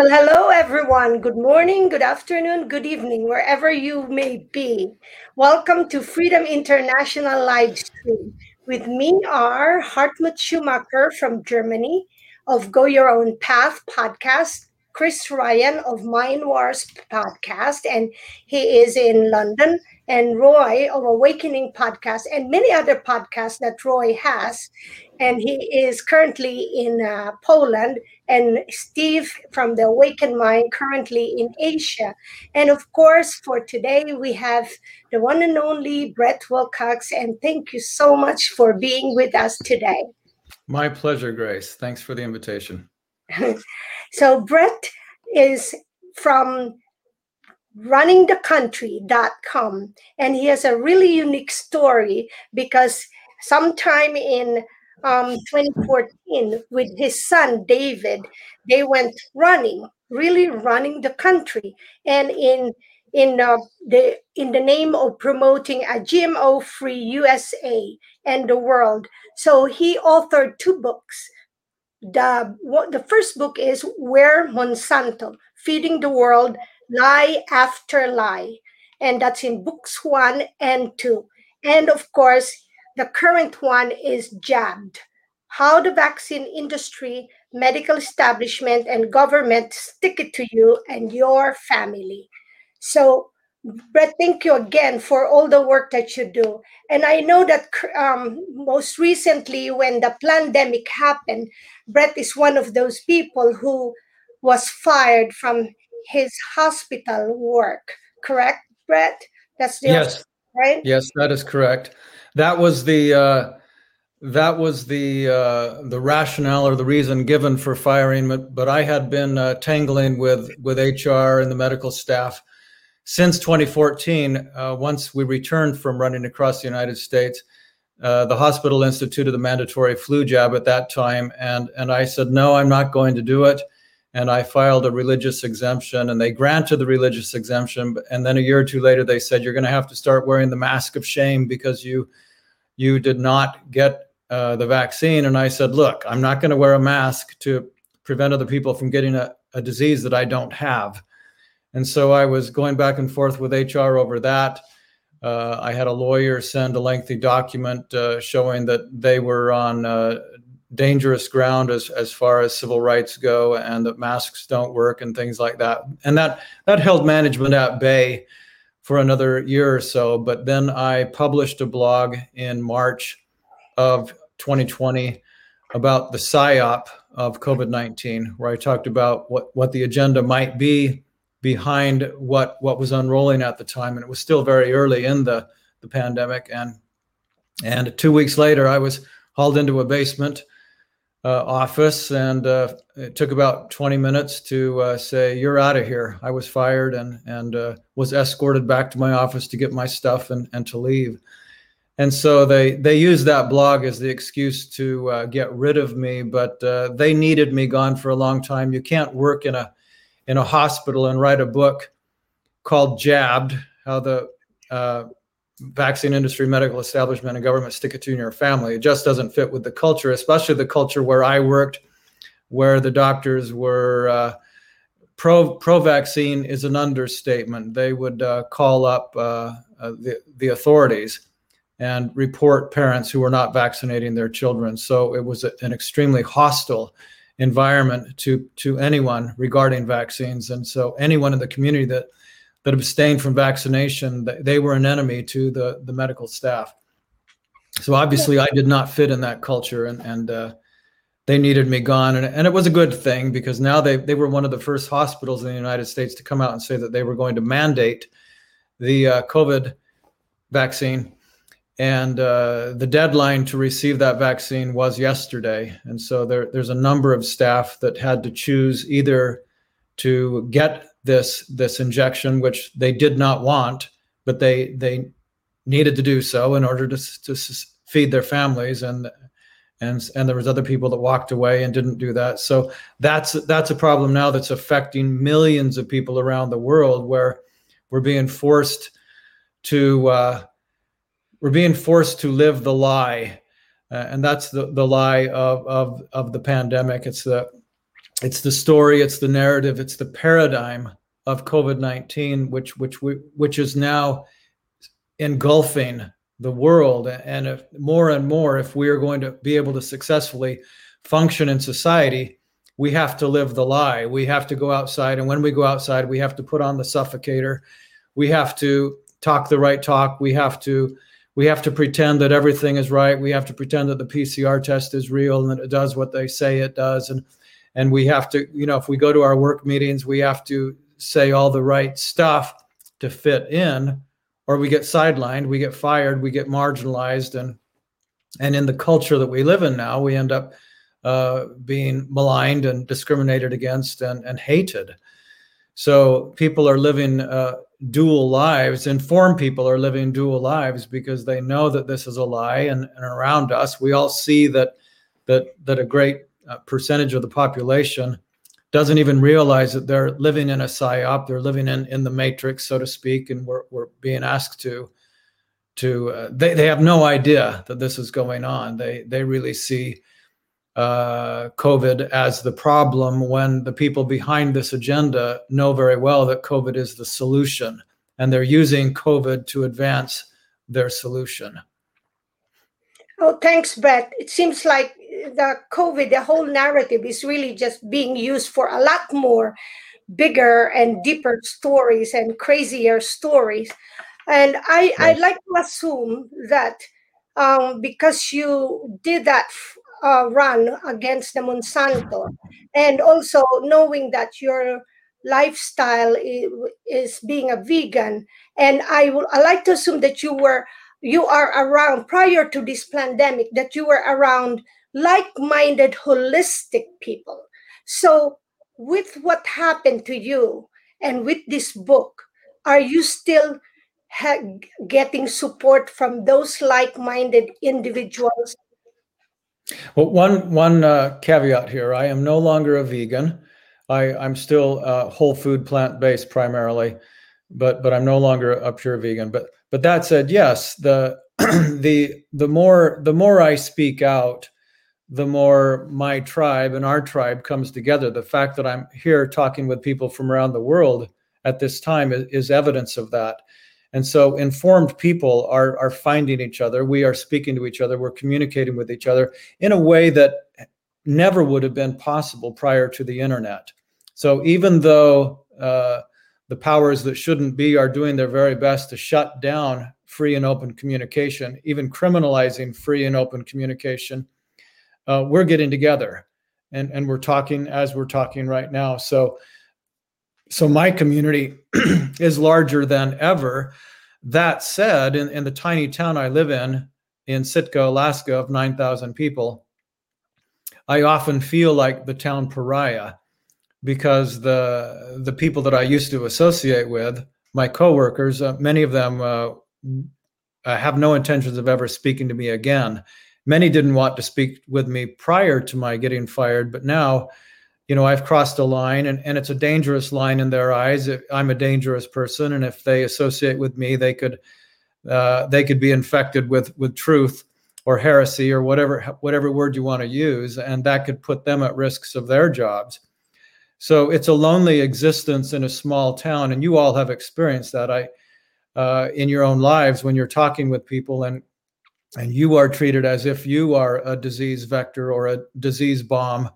Well, hello, everyone. Good morning, good afternoon, good evening, wherever you may be. Welcome to Freedom International live stream. With me are Hartmut Schumacher from Germany of Go Your Own Path podcast, Chris Ryan of Mind Wars podcast, and he is in London, and Roy of Awakening podcast, and many other podcasts that Roy has and he is currently in uh, Poland, and Steve from the Awakened Mind currently in Asia. And of course, for today, we have the one and only Brett Wilcox, and thank you so much for being with us today. My pleasure, Grace. Thanks for the invitation. so, Brett is from runningthecountry.com, and he has a really unique story because sometime in um, 2014 with his son David. They went running, really running the country, and in in uh, the in the name of promoting a GMO-free USA and the world. So he authored two books. The the first book is We're Monsanto: Feeding the World Lie After Lie, and that's in books one and two. And of course, the current one is jabbed how the vaccine industry, medical establishment, and government stick it to you and your family. So, Brett, thank you again for all the work that you do. And I know that um, most recently, when the pandemic happened, Brett is one of those people who was fired from his hospital work. Correct, Brett? That's the yes, right. Yes, that is correct. That was the uh, that was the uh, the rationale or the reason given for firing. But, but I had been uh, tangling with with HR and the medical staff since 2014. Uh, once we returned from running across the United States, uh, the hospital instituted the mandatory flu jab at that time, and and I said no, I'm not going to do it. And I filed a religious exemption, and they granted the religious exemption. And then a year or two later, they said you're going to have to start wearing the mask of shame because you you did not get uh, the vaccine, and I said, "Look, I'm not going to wear a mask to prevent other people from getting a, a disease that I don't have." And so I was going back and forth with HR over that. Uh, I had a lawyer send a lengthy document uh, showing that they were on uh, dangerous ground as, as far as civil rights go and that masks don't work and things like that. And that, that held management at bay for another year or so. But then I published a blog in March of 2020 about the psyop of COVID 19, where I talked about what, what the agenda might be behind what, what was unrolling at the time. And it was still very early in the, the pandemic. And, and two weeks later, I was hauled into a basement uh, office, and uh, it took about 20 minutes to uh, say, You're out of here. I was fired and, and uh, was escorted back to my office to get my stuff and, and to leave and so they they used that blog as the excuse to uh, get rid of me but uh, they needed me gone for a long time you can't work in a in a hospital and write a book called jabbed how the uh, vaccine industry medical establishment and government stick it to your family it just doesn't fit with the culture especially the culture where i worked where the doctors were uh, pro pro vaccine is an understatement they would uh, call up uh, the, the authorities and report parents who were not vaccinating their children. So it was an extremely hostile environment to to anyone regarding vaccines. And so anyone in the community that that abstained from vaccination, they were an enemy to the the medical staff. So obviously, I did not fit in that culture, and and uh, they needed me gone. And, and it was a good thing because now they they were one of the first hospitals in the United States to come out and say that they were going to mandate the uh, COVID vaccine and uh, the deadline to receive that vaccine was yesterday. And so there, there's a number of staff that had to choose either to get this this injection, which they did not want, but they they needed to do so in order to, to feed their families, and and and there was other people that walked away and didn't do that. So that's that's a problem now that's affecting millions of people around the world, where we're being forced to uh, we're being forced to live the lie, uh, and that's the the lie of of of the pandemic. It's the it's the story, it's the narrative, it's the paradigm of COVID nineteen, which which we, which is now engulfing the world. And if, more and more, if we are going to be able to successfully function in society, we have to live the lie. We have to go outside, and when we go outside, we have to put on the suffocator. We have to talk the right talk. We have to we have to pretend that everything is right. We have to pretend that the PCR test is real and that it does what they say it does. And and we have to, you know, if we go to our work meetings, we have to say all the right stuff to fit in, or we get sidelined, we get fired, we get marginalized, and and in the culture that we live in now, we end up uh, being maligned and discriminated against and, and hated. So people are living uh, dual lives. Informed people are living dual lives because they know that this is a lie, and, and around us, we all see that that that a great uh, percentage of the population doesn't even realize that they're living in a psyop. They're living in in the matrix, so to speak, and we're we're being asked to to uh, they they have no idea that this is going on. They they really see uh, COVID as the problem when the people behind this agenda know very well that COVID is the solution, and they're using COVID to advance their solution. Oh, thanks, Brett. It seems like the COVID, the whole narrative is really just being used for a lot more bigger and deeper stories and crazier stories. And I, I'd like to assume that um, because you did that uh, run against the Monsanto, and also knowing that your lifestyle is, being a vegan, and I will I like to assume that you were you are around prior to this pandemic that you were around like-minded holistic people. So with what happened to you and with this book are you still ha- getting support from those like-minded individuals well, one one uh, caveat here: I am no longer a vegan. I, I'm still uh, whole food, plant based primarily, but but I'm no longer a pure vegan. But but that said, yes, the the the more the more I speak out, the more my tribe and our tribe comes together. The fact that I'm here talking with people from around the world at this time is, is evidence of that. And so informed people are, are finding each other. We are speaking to each other. We're communicating with each other in a way that never would have been possible prior to the internet. So even though uh, the powers that shouldn't be are doing their very best to shut down free and open communication, even criminalizing free and open communication, uh, we're getting together and, and we're talking as we're talking right now. So so my community is larger than ever. That said, in, in the tiny town I live in, in Sitka, Alaska, of 9,000 people, I often feel like the town pariah because the the people that I used to associate with, my coworkers, uh, many of them uh, have no intentions of ever speaking to me again. Many didn't want to speak with me prior to my getting fired, but now you know i've crossed a line and, and it's a dangerous line in their eyes. I'm a dangerous person and if they associate with me they could uh, they could be infected with with truth or heresy or whatever whatever word you want to use and that could put them at risks of their jobs. So it's a lonely existence in a small town and you all have experienced that. I uh, in your own lives when you're talking with people and and you are treated as if you are a disease vector or a disease bomb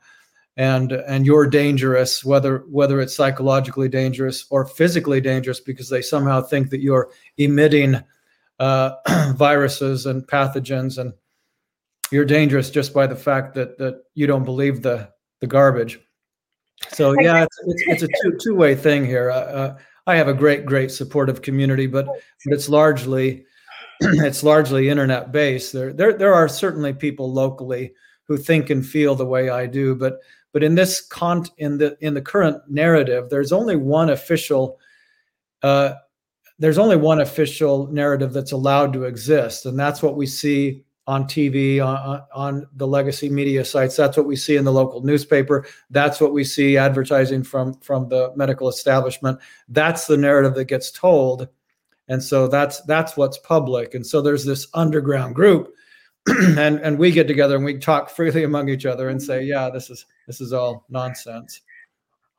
and and you're dangerous whether whether it's psychologically dangerous or physically dangerous because they somehow think that you're emitting uh, viruses and pathogens and you're dangerous just by the fact that that you don't believe the the garbage. So yeah it's, it's, it's a two two way thing here. Uh, uh, i have a great great supportive community but but it's largely it's largely internet based there there there are certainly people locally who think and feel the way i do but but in this con in the in the current narrative, there's only one official. Uh, there's only one official narrative that's allowed to exist, and that's what we see on TV, on, on the legacy media sites. That's what we see in the local newspaper. That's what we see advertising from from the medical establishment. That's the narrative that gets told, and so that's that's what's public. And so there's this underground group and and we get together and we talk freely among each other and say, yeah, this is this is all nonsense.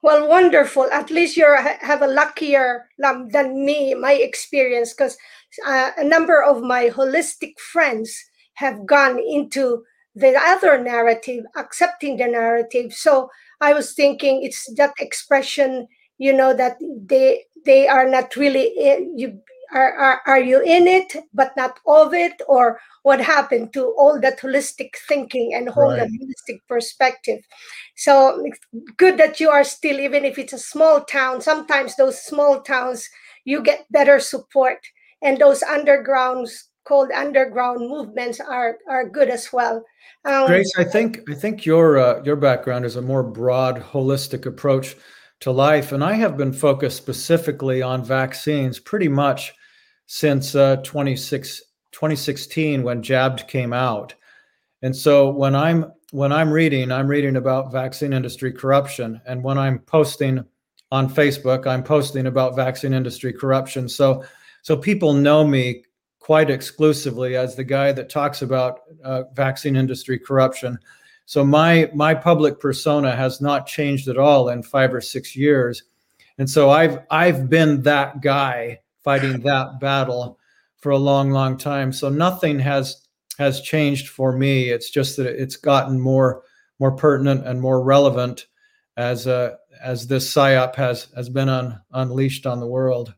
Well, wonderful. At least you have a luckier um, than me, my experience, because uh, a number of my holistic friends have gone into the other narrative, accepting the narrative. So I was thinking it's that expression, you know, that they they are not really you are, are are you in it but not of it? Or what happened to all that holistic thinking and whole right. holistic perspective? So good that you are still even if it's a small town sometimes those small towns you get better support. And those undergrounds called underground movements are are good as well. Um, grace i think i think your uh, your background is a more broad holistic approach to life. And I have been focused specifically on vaccines pretty much since uh, 26, 2016 when Jabbed came out. And so when I'm when I'm reading, I'm reading about vaccine industry corruption. And when I'm posting on Facebook, I'm posting about vaccine industry corruption. So so people know me quite exclusively as the guy that talks about uh, vaccine industry corruption. So my my public persona has not changed at all in five or six years, and so I've I've been that guy fighting that battle for a long, long time. So nothing has has changed for me. It's just that it's gotten more more pertinent and more relevant as uh, as this psyop has has been un, unleashed on the world.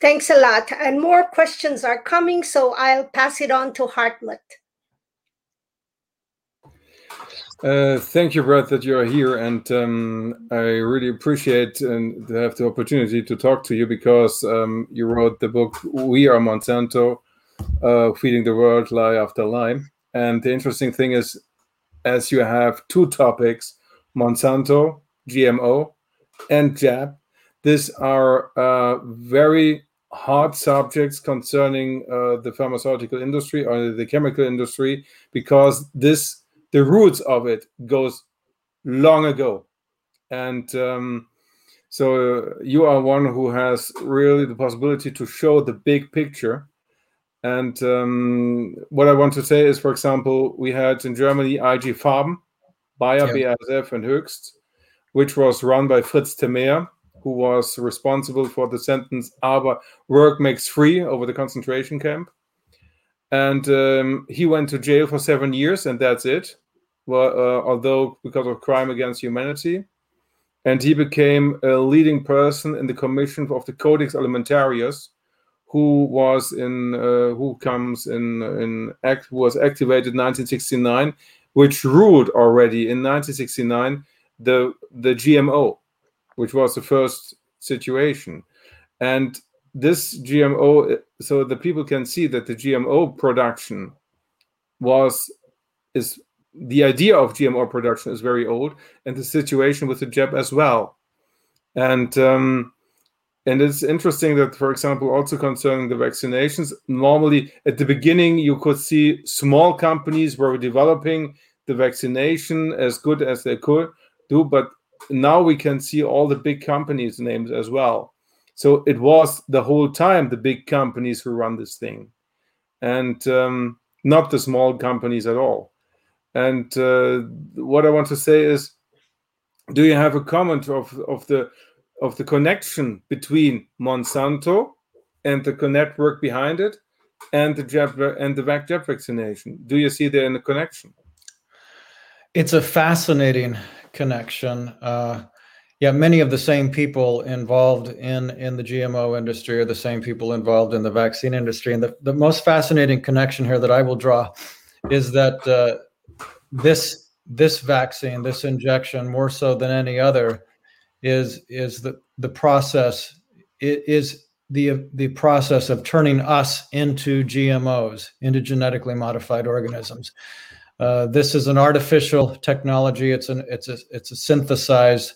Thanks a lot. And more questions are coming, so I'll pass it on to Hartmut. Uh, thank you, Brett, that you are here, and um, I really appreciate and to have the opportunity to talk to you because um, you wrote the book "We Are Monsanto: uh, Feeding the World Lie After Lie." And the interesting thing is, as you have two topics, Monsanto, GMO, and Jab, these are uh, very hard subjects concerning uh, the pharmaceutical industry or the chemical industry because this the roots of it goes long ago. And um, so you are one who has really the possibility to show the big picture. And um, what i want to say is for example we had in germany ig farben bayer yeah. basf and höchst which was run by Fritz ter Meer who was responsible for the sentence aber work makes free over the concentration camp. And um, he went to jail for seven years and that's it well, uh, although because of crime against humanity. And he became a leading person in the commission of the Codex Alimentarius, who was in uh, who comes in in act was activated 1969, which ruled already in 1969 the the GMO, which was the first situation, and this GMO, so the people can see that the GMO production was is the idea of GMO production is very old, and the situation with the jab as well. And um, and it's interesting that, for example, also concerning the vaccinations, normally at the beginning you could see small companies were developing the vaccination as good as they could do, but now we can see all the big companies' names as well. So it was the whole time the big companies who run this thing, and um, not the small companies at all. And uh, what I want to say is, do you have a comment of, of the of the connection between Monsanto and the network behind it, and the jab and the vac jab vaccination? Do you see there in connection? It's a fascinating connection. Uh, yeah, many of the same people involved in in the GMO industry are the same people involved in the vaccine industry. And the, the most fascinating connection here that I will draw is that uh, this this vaccine, this injection, more so than any other, is is the the process. It is the the process of turning us into GMOs, into genetically modified organisms. Uh, this is an artificial technology. It's an it's a it's a synthesized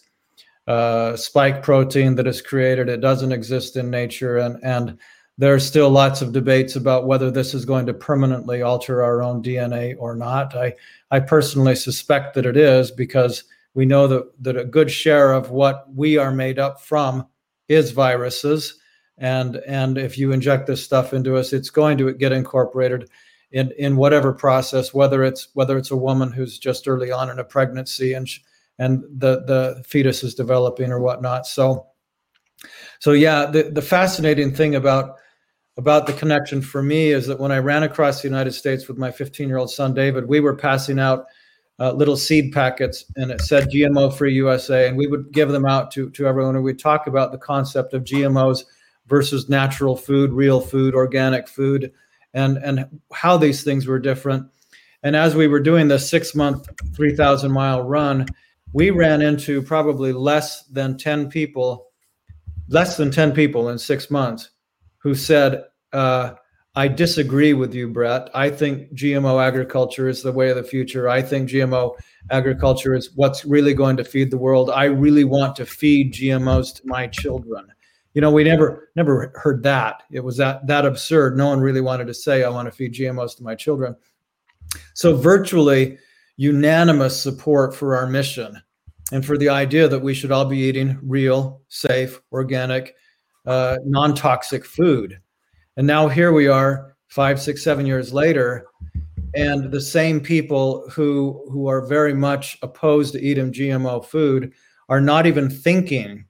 uh, spike protein that is created. It doesn't exist in nature, and and there's still lots of debates about whether this is going to permanently alter our own DNA or not. I, I personally suspect that it is because we know that, that a good share of what we are made up from is viruses. And, and if you inject this stuff into us, it's going to get incorporated. in in whatever process, whether it's whether it's a woman who's just early on in a pregnancy and and the the fetus is developing or whatnot. So so yeah, the the fascinating thing about about the connection for me is that when I ran across the United States with my 15 year old son David, we were passing out uh, little seed packets and it said GMO free USA, and we would give them out to to everyone, and we'd talk about the concept of GMOs versus natural food, real food, organic food, and and how these things were different. And as we were doing the six month, 3,000 mile run, we ran into probably less than 10 people, less than 10 people in six months who said, uh, I disagree with you, Brett. I think GMO agriculture is the way of the future. I think GMO agriculture is what's really going to feed the world. I really want to feed GMOs to my children you know we never never heard that it was that that absurd no one really wanted to say i want to feed gmos to my children so virtually unanimous support for our mission and for the idea that we should all be eating real safe organic uh, non-toxic food and now here we are five six seven years later and the same people who who are very much opposed to eating gmo food are not even thinking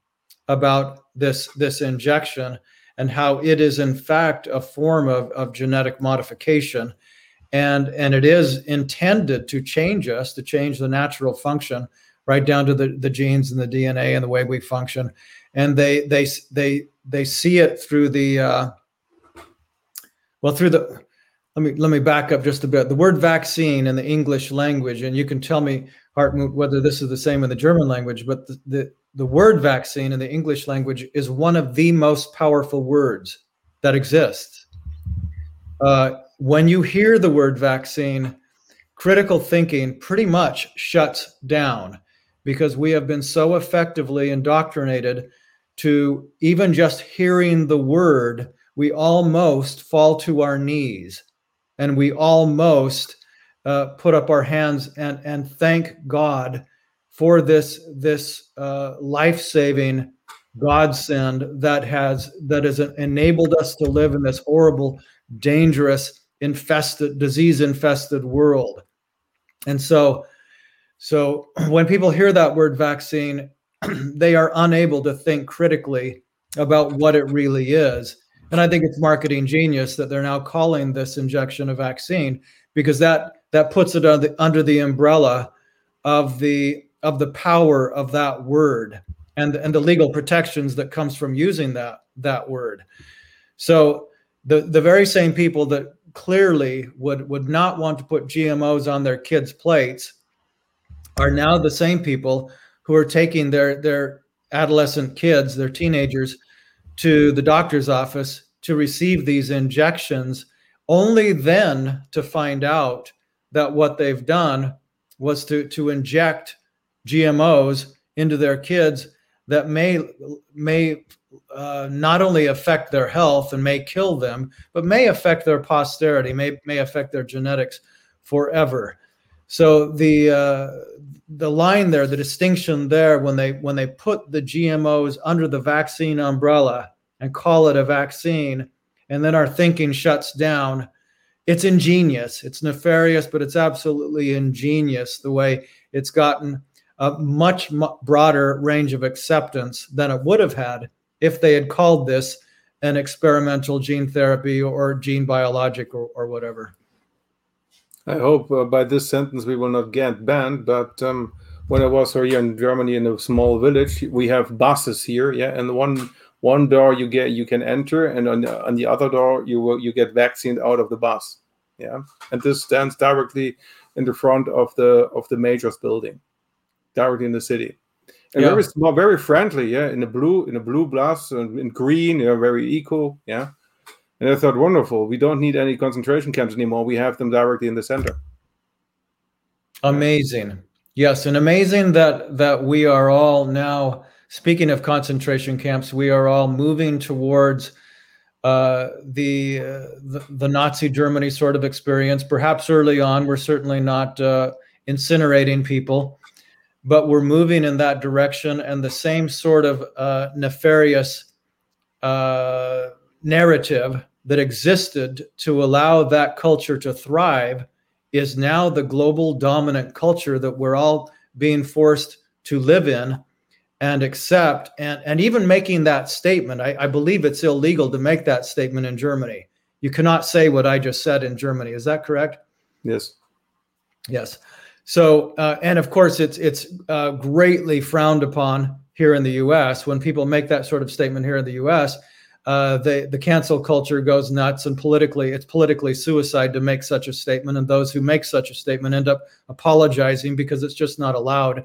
about this this injection and how it is in fact a form of, of genetic modification. And and it is intended to change us to change the natural function right down to the, the genes and the dna and the way we function. And they they they they see it through the uh, well through the let me let me back up just a bit the word vaccine in the english language and you can tell me hartmut whether this is the same in the german language but the, the the word vaccine in the English language is one of the most powerful words that exists. Uh, when you hear the word vaccine, critical thinking pretty much shuts down because we have been so effectively indoctrinated to even just hearing the word, we almost fall to our knees and we almost uh, put up our hands and, and thank God for this this uh, life-saving godsend that has that has enabled us to live in this horrible, dangerous, infested, disease-infested world. And so, so when people hear that word vaccine, they are unable to think critically about what it really is. And I think it's marketing genius that they're now calling this injection a vaccine because that that puts it under the, under the umbrella of the of the power of that word and and the legal protections that comes from using that that word. So the the very same people that clearly would would not want to put gmos on their kids plates are now the same people who are taking their their adolescent kids their teenagers to the doctor's office to receive these injections only then to find out that what they've done was to to inject GMOs into their kids that may may uh, not only affect their health and may kill them, but may affect their posterity, may may affect their genetics forever. So the uh, the line there, the distinction there, when they when they put the GMOs under the vaccine umbrella and call it a vaccine, and then our thinking shuts down. It's ingenious. It's nefarious, but it's absolutely ingenious the way it's gotten a much broader range of acceptance than it would have had if they had called this an experimental gene therapy or gene biologic or, or whatever. I hope uh, by this sentence we will not get banned, but um, when I was here in Germany in a small village, we have buses here, yeah, and one one door you get you can enter, and on the, on the other door you will you get vaccinated out of the bus, yeah, and this stands directly in the front of the of the major's building directly in the city. And yeah. very small, very friendly, yeah. In a blue, in a blue bus, and in green, yeah, very eco, yeah. And I thought, wonderful. We don't need any concentration camps anymore. We have them directly in the center. Amazing, yes, and amazing that that we are all now. Speaking of concentration camps, we are all moving towards uh, the, uh, the, the Nazi Germany sort of experience. Perhaps early on, we're certainly not uh, incinerating people, but we're moving in that direction and the same sort of uh, nefarious uh, narrative that existed to allow that culture to thrive is now the global dominant culture that we're all being forced to live in and accept and, and even making that statement. I, I believe it's illegal to make that statement in germany. You cannot say what i just said in germany. Is that correct? Yes. Yes. So uh, and of course it's it's uh, greatly frowned upon here in the us when people make that sort of statement here in the us uh, the the cancel culture goes nuts and politically it's politically suicide to make such a statement and those who make such a statement end up apologizing because it's just not allowed.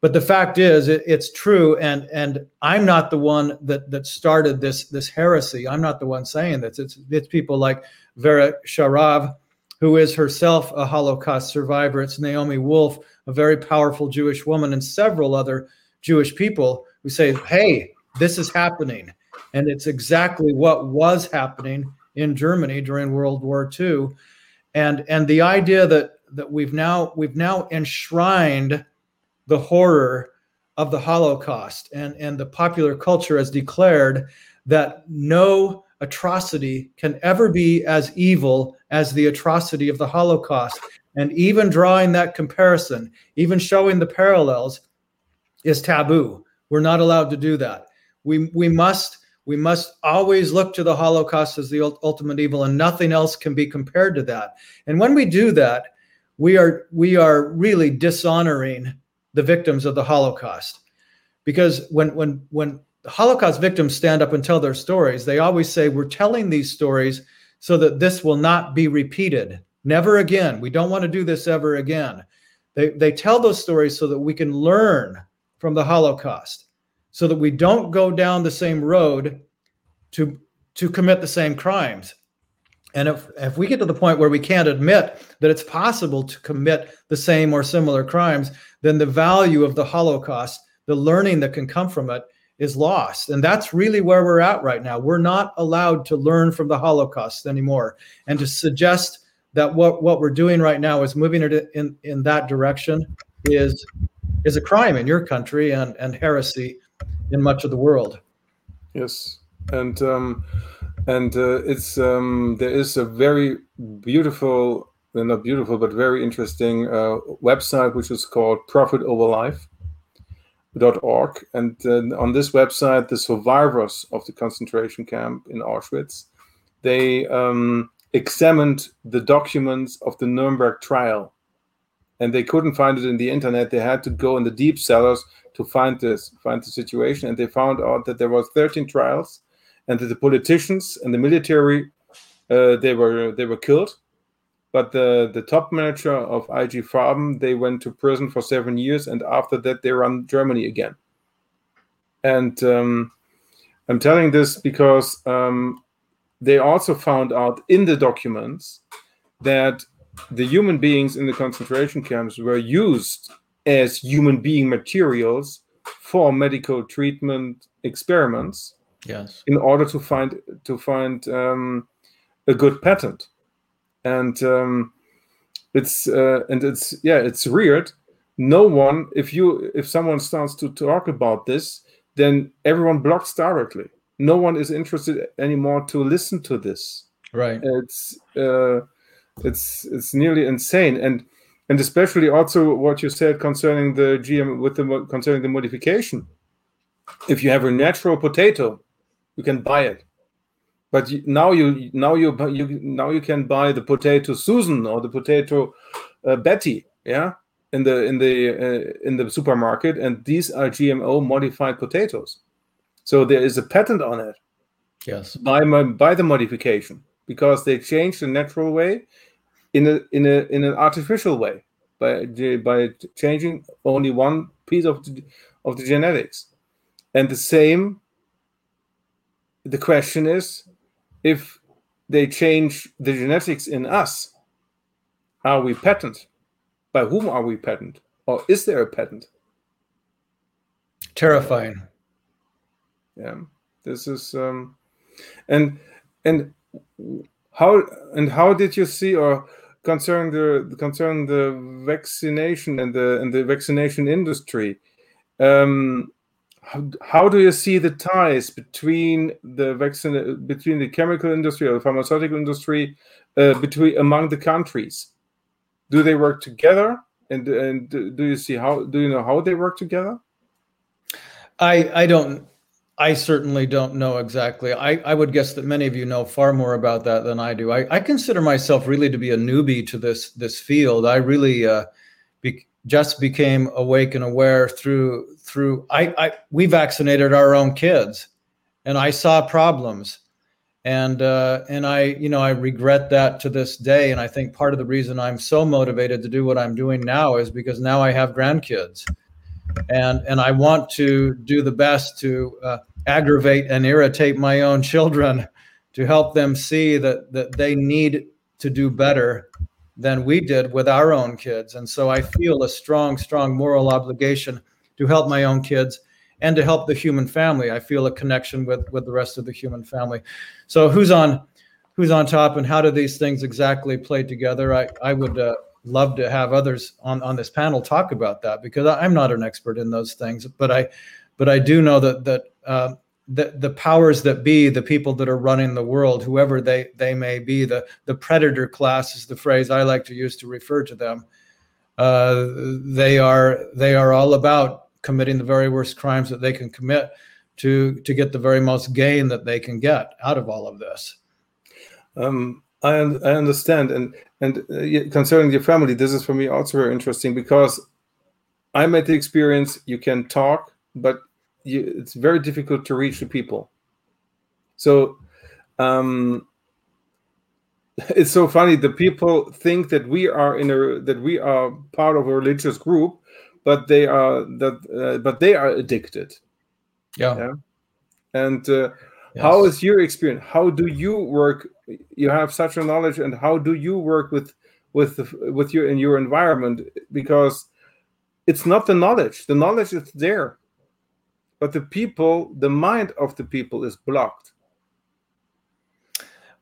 But the fact is it, it's true and and i'm not the one that that started this this heresy. I'm not the one saying this. It's it's people like vera sharav who is herself a holocaust survivor. It's naomi wolf a very powerful jewish woman and several other jewish people who say hey this is happening and it's exactly what was happening in Germany during World War II. And, and the idea that, that we've now we've now enshrined the horror of the Holocaust and, and the popular culture has declared that no atrocity can ever be as evil as the atrocity of the Holocaust. And even drawing that comparison, even showing the parallels, is taboo. We're not allowed to do that. We, we must we must always look to the Holocaust as the ultimate evil, and nothing else can be compared to that. And when we do that, we are we are really dishonoring the victims of the Holocaust, because when when when the Holocaust victims stand up and tell their stories, they always say, "We're telling these stories so that this will not be repeated. Never again. We don't want to do this ever again." They they tell those stories so that we can learn from the Holocaust so that we don't go down the same road to to commit the same crimes. And if, if we get to the point where we can't admit that it's possible to commit the same or similar crimes, then the value of the Holocaust, the learning that can come from it, is lost. And that's really where we're at right now. We're not allowed to learn from the Holocaust anymore. And to suggest that what, what we're doing right now is moving it in, in that direction is, is a crime in your country and, and heresy in much of the world. Yes, and um, and uh, it's um, there is a very beautiful, well, not beautiful, but very interesting uh, website which is called Profit Over Life. .org and uh, on this website the survivors of the concentration camp in auschwitz they um, examined the documents of the nuremberg trial and they couldn't find it in the internet they had to go in the deep cellars to find this find the situation and they found out that there was 13 trials and that the politicians and the military uh, they were they were killed. But the the top manager of IG Farben they went to prison for seven years and after that they run Germany again. And um, I'm telling this because um, they also found out in the documents that the human beings in the concentration camps were used as human being materials for medical treatment experiments yes. in order to find to find um, a good patent. And um, it's uh, and it's yeah it's weird. No one if you if someone starts to talk about this then everyone blocks directly. No one is interested anymore to listen to this. Right. It's uh, it's it's nearly insane. And and especially also what you said concerning the GM with the concerning the modification. If you have a natural potato, you can buy it, but now you now you you now you can buy the potato Susan or the potato uh, Betty, yeah, in the in the uh, in the supermarket, and these are GMO modified potatoes. So there is a patent on it. Yes. By my by the modification because they changed the natural way in a in a in an artificial way by by changing only one piece of the, of the genetics. And the same the question is if they change the genetics in us are we patent? By whom are we patent? Or is there a patent? Terrifying. Yeah. This is um and and how and how did you see or concerning the concerning the vaccination and the and the vaccination industry. Um, how, how do you see the ties between the vaccine between the chemical industry or the pharmaceutical industry uh, between among the countries? Do they work together? And and do you see how do you know how they work together? I i don't i certainly don't know exactly. I i would guess that many of you know far more about that than i do. I i consider myself really to be a newbie to this this field. I really uh be, just became awake and aware through through I, I we vaccinated our own kids and i saw problems. And uh, and i you know i regret that to this day and i think part of the reason i'm so motivated to do what i'm doing now is because now i have grandkids and and i want to do the best to uh, aggravate and irritate my own children to help them see that that they need to do better than we did with our own kids. And so I feel a strong, strong moral obligation to help my own kids and to help the human family. I feel a connection with with the rest of the human family. So who's on who's on top and how do these things exactly play together? I I would uh, love to have others on on this panel talk about that because I'm not an expert in those things, but I but I do know that that uh, the, the powers that be, the people that are running the world, whoever they, they may be, the, the predator class is the phrase I like to use to refer to them. Uh, they are they are all about committing the very worst crimes that they can commit to to get the very most gain that they can get out of all of this. Um, I, un- I understand, and and uh, concerning your family, this is for me also very interesting because I made the experience. You can talk, but you, it's very difficult to reach the people. So um, it's so funny. The people think that we are in a that we are part of a religious group, but they are that uh, but they are addicted. Yeah. yeah? And uh, yes. how is your experience? How do you work? You have such a knowledge, and how do you work with with the, with your in your environment? Because it's not the knowledge. The knowledge is there but the people, the mind of the people is blocked.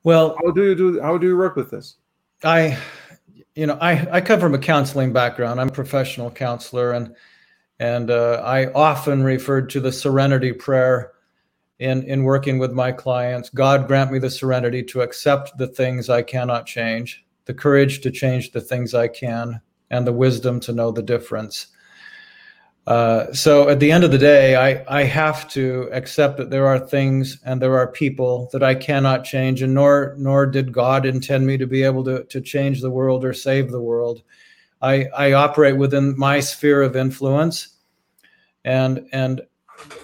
Well, how do you do? How do you work with this? I, you know, I I come from a counseling background. I'm a professional counselor, and and uh, I often referred to the serenity prayer in in working with my clients. God grant me the serenity to accept the things I cannot change, the courage to change the things I can, and the wisdom to know the difference. Uh, so at the end of the day, I, I have to accept that there are things and there are people that I cannot change, and nor nor did God intend me to be able to, to change the world or save the world. I, I operate within my sphere of influence, and and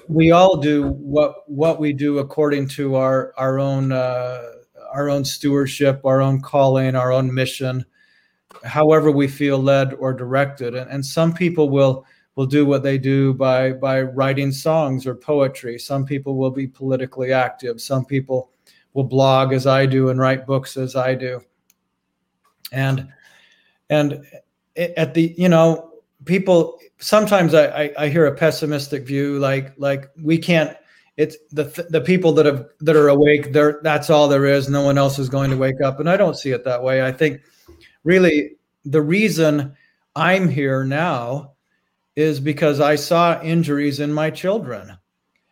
we all do what what we do according to our our own uh, our own stewardship, our own calling, our own mission, however we feel led or directed. And, and some people will will do what they do by by writing songs or poetry. Some people will be politically active. Some people will blog as I do and write books as I do. And and at the you know people sometimes I, I, I hear a pessimistic view like like we can't it's the the people that have that are awake there that's all there is no one else is going to wake up and I don't see it that way I think really the reason I'm here now is because I saw injuries in my children.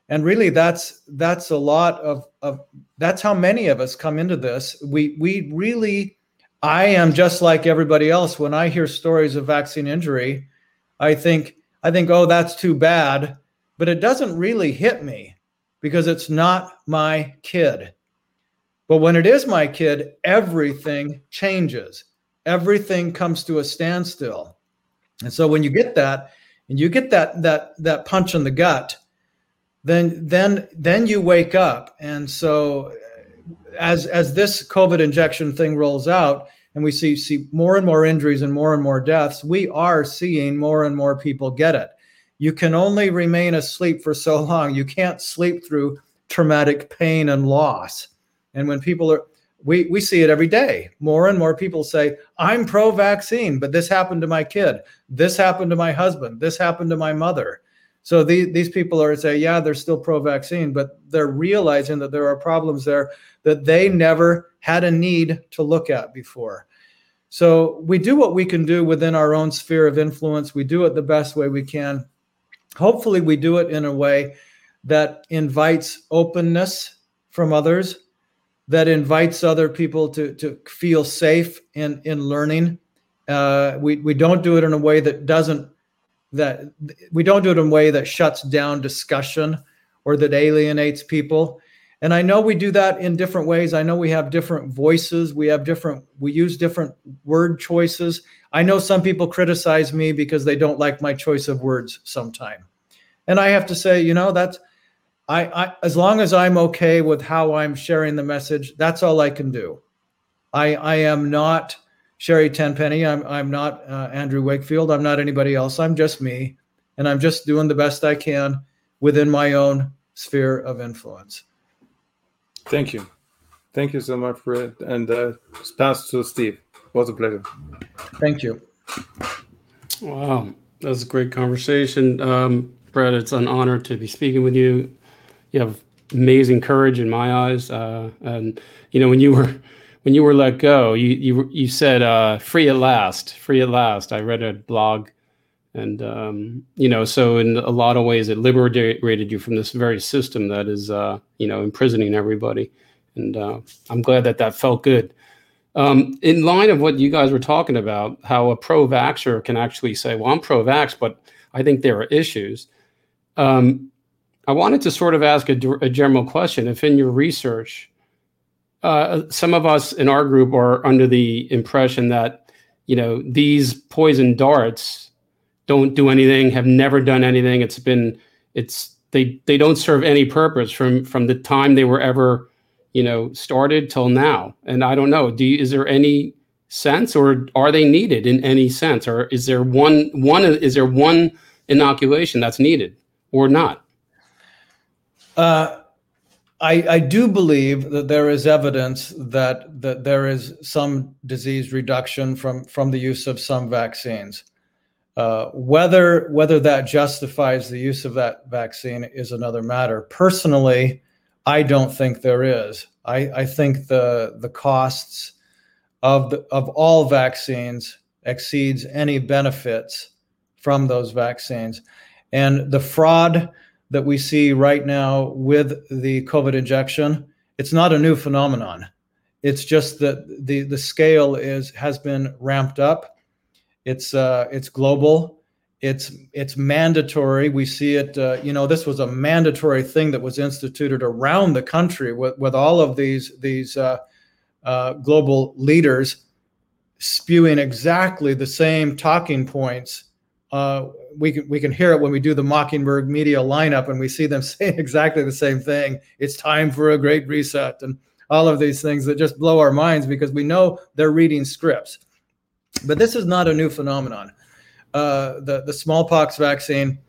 And really that's that's a lot of, of that's how many of us come into this. We we really I am just like everybody else. When I hear stories of vaccine injury, I think I think, oh, that's too bad. But it doesn't really hit me because it's not my kid. But when it is my kid, everything changes. Everything comes to a standstill. And so when you get that, and you get that that that punch in the gut then then then you wake up and so as as this covid injection thing rolls out and we see see more and more injuries and more and more deaths we are seeing more and more people get it you can only remain asleep for so long you can't sleep through traumatic pain and loss and when people are we we see it every day. More and more people say, "I'm pro-vaccine, but this happened to my kid. This happened to my husband. This happened to my mother." So the, these people are say, "Yeah, they're still pro-vaccine, but they're realizing that there are problems there that they never had a need to look at before." So we do what we can do within our own sphere of influence. We do it the best way we can. hopefully we do it in a way that invites openness from others that invites other people to, to feel safe in, in learning uh, we, we don't do it in a way that doesn't that we don't do it in a way that shuts down discussion or that alienates people and i know we do that in different ways i know we have different voices we have different we use different word choices i know some people criticize me because they don't like my choice of words sometime and i have to say you know that's I, I as long as i'm okay with how i'm sharing the message that's all i can do i i am not Sherry Tenpenny. I'm I'm not uh, Andrew Wakefield. I'm not anybody else. I'm just me, and I'm just doing the best I can within my own sphere of influence. Thank you, thank you so much for it. And uh, pass to Steve. It was a pleasure. Thank you. Wow, that was a great conversation, um, Brett. It's an honor to be speaking with you. You have amazing courage in my eyes, uh, and you know when you were when you were let go, you you you said uh, "free at last, free at last." I read a blog, and um, you know, so in a lot of ways, it liberated you from this very system that is, uh, you know, imprisoning everybody. And uh, I'm glad that that felt good. Um, in line of what you guys were talking about, how a pro-vaxxer can actually say, "Well, I'm pro-vax, but I think there are issues." Um, I wanted to sort of ask a, a general question. If in your research uh, some of us in our group are under the impression that you know these poison darts don't do anything, have never done anything. It's been it's they they don't serve any purpose from from the time they were ever you know started till now. And I don't know. Do you, is there any sense, or are they needed in any sense, or is there one one is there one inoculation that's needed or not? Uh, I, I do believe that there is evidence that that there is some disease reduction from from the use of some vaccines. Uh, whether whether that justifies the use of that vaccine is another matter. Personally, I don't think there is. I, I think the the costs of the, of all vaccines exceeds any benefits from those vaccines, and the fraud that we see right now with the COVID injection, it's not a new phenomenon. It's just that the the scale is has been ramped up. It's uh, it's global. It's it's mandatory. We see it. Uh, you know, this was a mandatory thing that was instituted around the country with with all of these these uh, uh, global leaders spewing exactly the same talking points uh, we can we can hear it when we do the Mockingbird media lineup, and we see them saying exactly the same thing. It's time for a great reset, and all of these things that just blow our minds because we know they're reading scripts. But this is not a new phenomenon. Uh, the the smallpox vaccine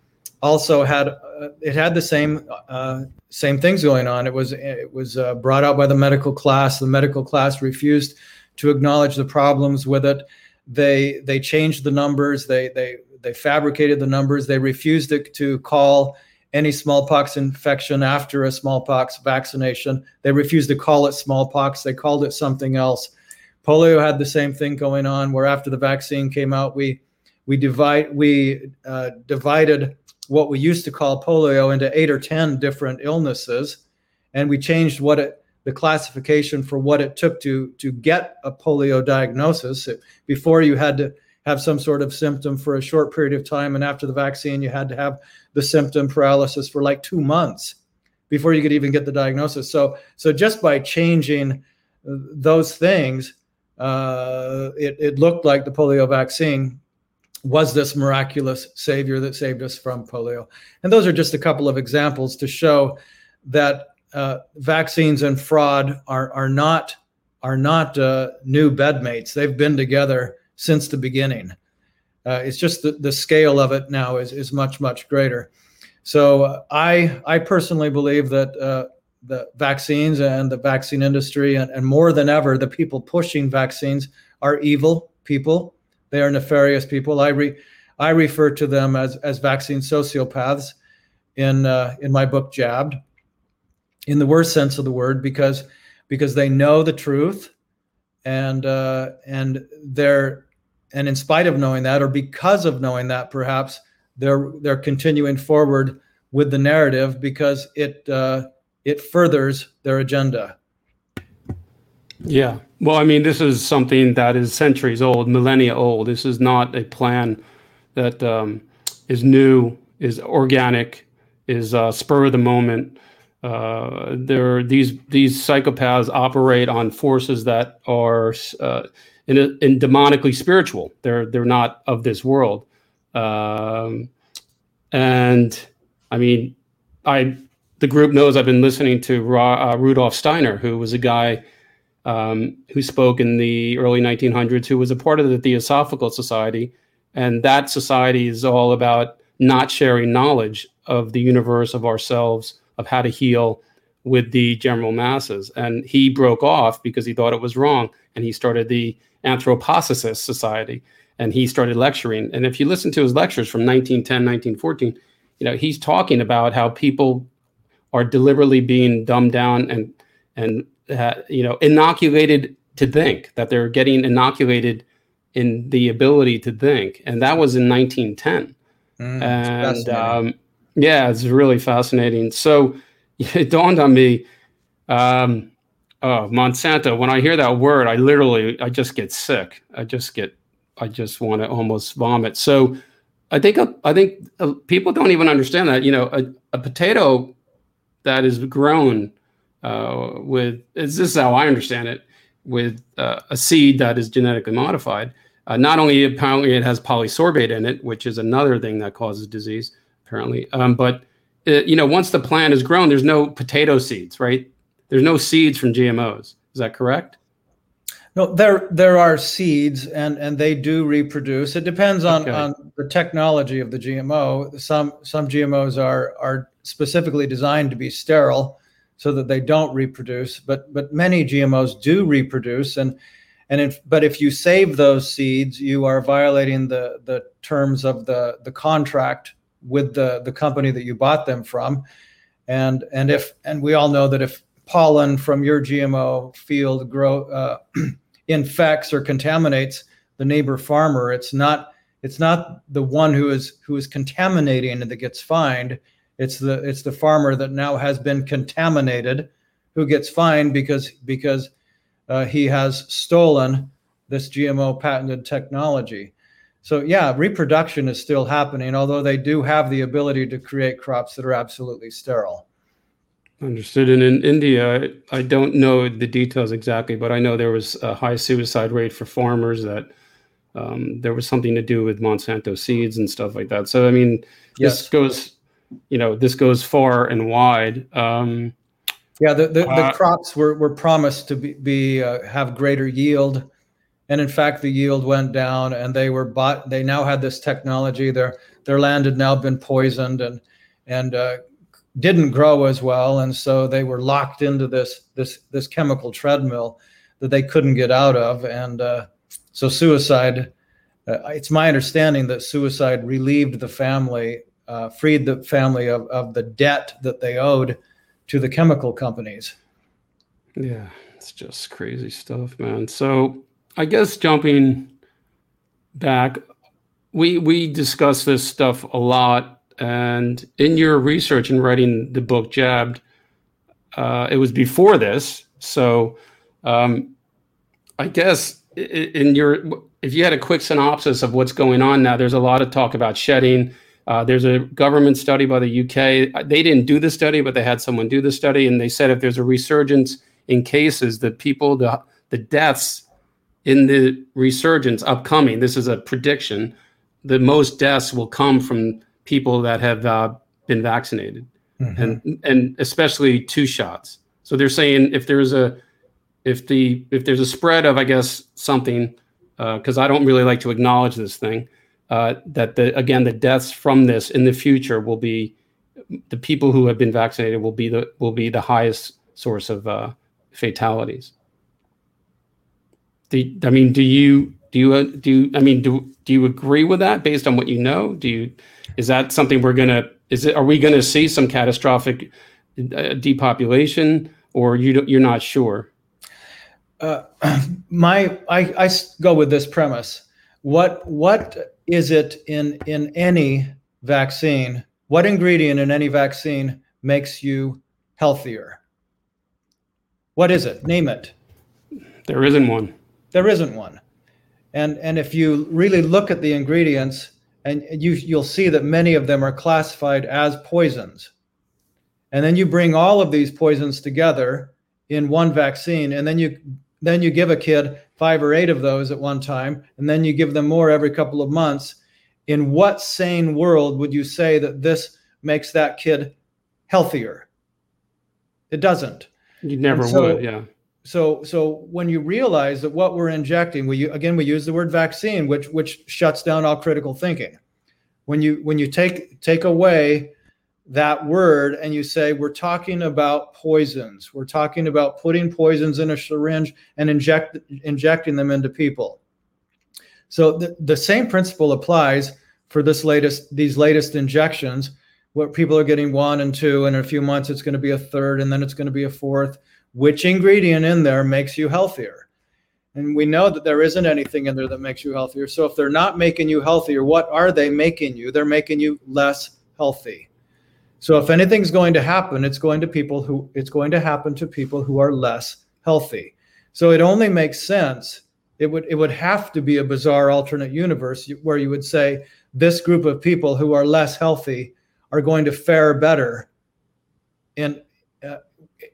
also had uh, it had the same uh, same things going on. It was it was uh, brought out by the medical class. The medical class refused to acknowledge the problems with it. They they changed the numbers. They they they fabricated the numbers. They refused to, to call any smallpox infection after a smallpox vaccination. They refused to call it smallpox. They called it something else. Polio had the same thing going on, where after the vaccine came out, we we divide we uh, divided what we used to call polio into eight or ten different illnesses, and we changed what it the classification for what it took to to get a polio diagnosis. Before you had to have some sort of symptom for a short period of time. And after the vaccine, you had to have the symptom paralysis for like two months before you could even get the diagnosis. So, so just by changing those things, uh, it, it looked like the polio vaccine was this miraculous savior that saved us from polio. And those are just a couple of examples to show that uh, vaccines and fraud are, are not are not uh, new bedmates. They've been together since the beginning. Uh, it's just the, the scale of it now is, is much, much greater. So uh, I, I personally believe that uh, the vaccines and the vaccine industry, and, and more than ever, the people pushing vaccines are evil people. They are nefarious people. I, re, I refer to them as, as vaccine sociopaths in, uh, in my book, Jabbed, in the worst sense of the word, because, because they know the truth and, uh, and they're and in spite of knowing that, or because of knowing that, perhaps they're they're continuing forward with the narrative because it uh, it furthers their agenda. Yeah. Well, I mean, this is something that is centuries old, millennia old. This is not a plan that um, is new, is organic, is uh, spur of the moment. Uh, there, these these psychopaths operate on forces that are uh, in, a, in demonically spiritual. They're they're not of this world. Um, and I mean, I the group knows I've been listening to Ra, uh, Rudolf Steiner, who was a guy um, who spoke in the early 1900s, who was a part of the Theosophical Society, and that society is all about not sharing knowledge of the universe, of ourselves, of how to heal with the general masses. And he broke off because he thought it was wrong, and he started the Anthroposophist Society, and he started lecturing. And if you listen to his lectures from 1910, 1914, you know he's talking about how people are deliberately being dumbed down and and uh, you know inoculated to think that they're getting inoculated in the ability to think, and that was in 1910. Mm, and um, yeah, it's really fascinating. So it dawned on me. Um, oh, Monsanto. When I hear that word, I literally, I just get sick. I just get, I just want to almost vomit. So I think, I think uh, people don't even understand that. You know, a, a potato that is grown uh, with, this is how I understand it, with uh, a seed that is genetically modified. Uh, not only apparently it has polysorbate in it, which is another thing that causes disease, apparently, um, but it, you know, once the plant is grown, there's no potato seeds, right? There's no seeds from GMOs. Is that correct? No, there there are seeds, and and they do reproduce. It depends on okay. on the technology of the GMO. Some some GMOs are are specifically designed to be sterile, so that they don't reproduce. But but many GMOs do reproduce, and and if, but if you save those seeds, you are violating the the terms of the the contract with the the company that you bought them from. And and if and we all know that if pollen from your GMO field grow uh, infects or contaminates the neighbor farmer. It's not it's not the one who is who is contaminating that gets fined. It's the it's the farmer that now has been contaminated who gets fined because because uh, he has stolen this GMO patented technology. So yeah, reproduction is still happening, although they do have the ability to create crops that are absolutely sterile. Understood. And in India, I don't know the details exactly, but I know there was a high suicide rate for farmers that um, there was something to do with Monsanto seeds and stuff like that. So, I mean, yes. this goes, you know, this goes far and wide. Um, yeah, the, the, uh, the, crops were, were promised to be, be uh, have greater yield. And in fact, the yield went down and they were bought. They now had this technology. Their, their land had now been poisoned and, and uh, didn't grow as well, and so they were locked into this this this chemical treadmill that they couldn't get out of, and uh, so suicide. Uh, it's my understanding that suicide relieved the family, uh, freed the family of, of the debt that they owed to the chemical companies. Yeah, it's just crazy stuff, man. So I guess jumping back, we we discuss this stuff a lot and in your research and writing the book Jabbed, uh, it was before this. So um, I guess in your, if you had a quick synopsis of what's going on now, there's a lot of talk about shedding. Uh, there's a government study by the UK. They didn't do the study, but they had someone do the study, and they said if there's a resurgence in cases, the people, the the deaths in the resurgence upcoming, this is a prediction, the most deaths will come from people that have uh, been vaccinated, mm-hmm. and and especially two shots. So they're saying if there's a if the if there's a spread of I guess something because uh, I don't really like to acknowledge this thing uh, that the again the deaths from this in the future will be the people who have been vaccinated will be the will be the highest source of uh, fatalities. Do, I mean, do you do you uh, do you, I mean do do you agree with that based on what you know? Do you is that something we're gonna? Is it? Are we going to see some catastrophic uh, depopulation, or you you're not sure? Uh, my I, I go with this premise. What what is it in in any vaccine, what ingredient in any vaccine makes you healthier? What is it? Name it. There isn't one. There isn't one. And and if you really look at the ingredients, and you you'll see that many of them are classified as poisons. And then you bring all of these poisons together in one vaccine, and then you then you give a kid five or eight of those at one time, and then you give them more every couple of months. In what sane world would you say that this makes that kid healthier? It doesn't. You never so, would, yeah. So, so when you realize that what we're injecting, we again we use the word vaccine, which which shuts down all critical thinking. When you when you take take away that word and you say we're talking about poisons, we're talking about putting poisons in a syringe and inject injecting them into people. So the, the same principle applies for this latest these latest injections where people are getting one and two and in a few months it's going to be a third and then it's going to be a fourth which ingredient in there makes you healthier. And we know that there isn't anything in there that makes you healthier. So if they're not making you healthier what are they making you? They're making you less healthy. So if anything's going to happen it's going to people who it's going to happen to people who are less healthy. So it only makes sense. It would it would have to be a bizarre alternate universe where you would say this group of people who are less healthy are going to fare better in uh,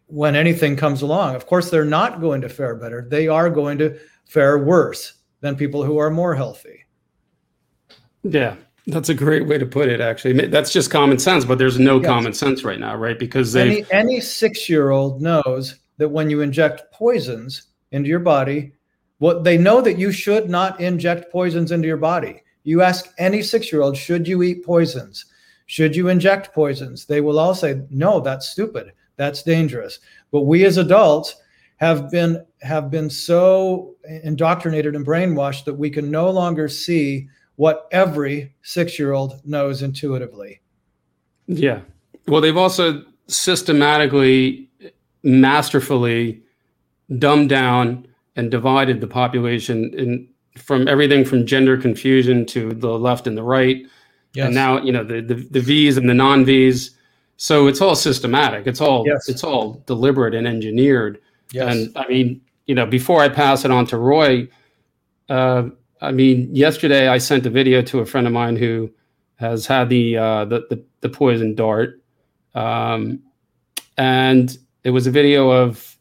when anything comes along. Of course, they're not going to fare better. They are going to fare worse than people who are more healthy. Yeah, that's a great way to put it. Actually, that's just common sense, but there's no yes. common sense right now, right? Because any any six year old knows that when you inject poisons into your body, what they know that you should not inject poisons into your body. You ask any six year old, should you eat poisons? Should you inject poisons? They will all say, no, that's stupid. That's dangerous. But we as adults have been have been so indoctrinated and brainwashed that we can no longer see what every six-year-old knows intuitively. Yeah. Well, they've also systematically, masterfully dumbed down and divided the population in from everything from gender confusion to the left and the right Yes. And now, you know, the, the, the V's and the non V's. So it's all systematic. It's all yes. it's all deliberate and engineered. Yes. And I mean, you know, before I pass it on to Roy, uh, I mean, yesterday I sent a video to a friend of mine who has had the uh, the, the, the poison dart, um, and it was a video of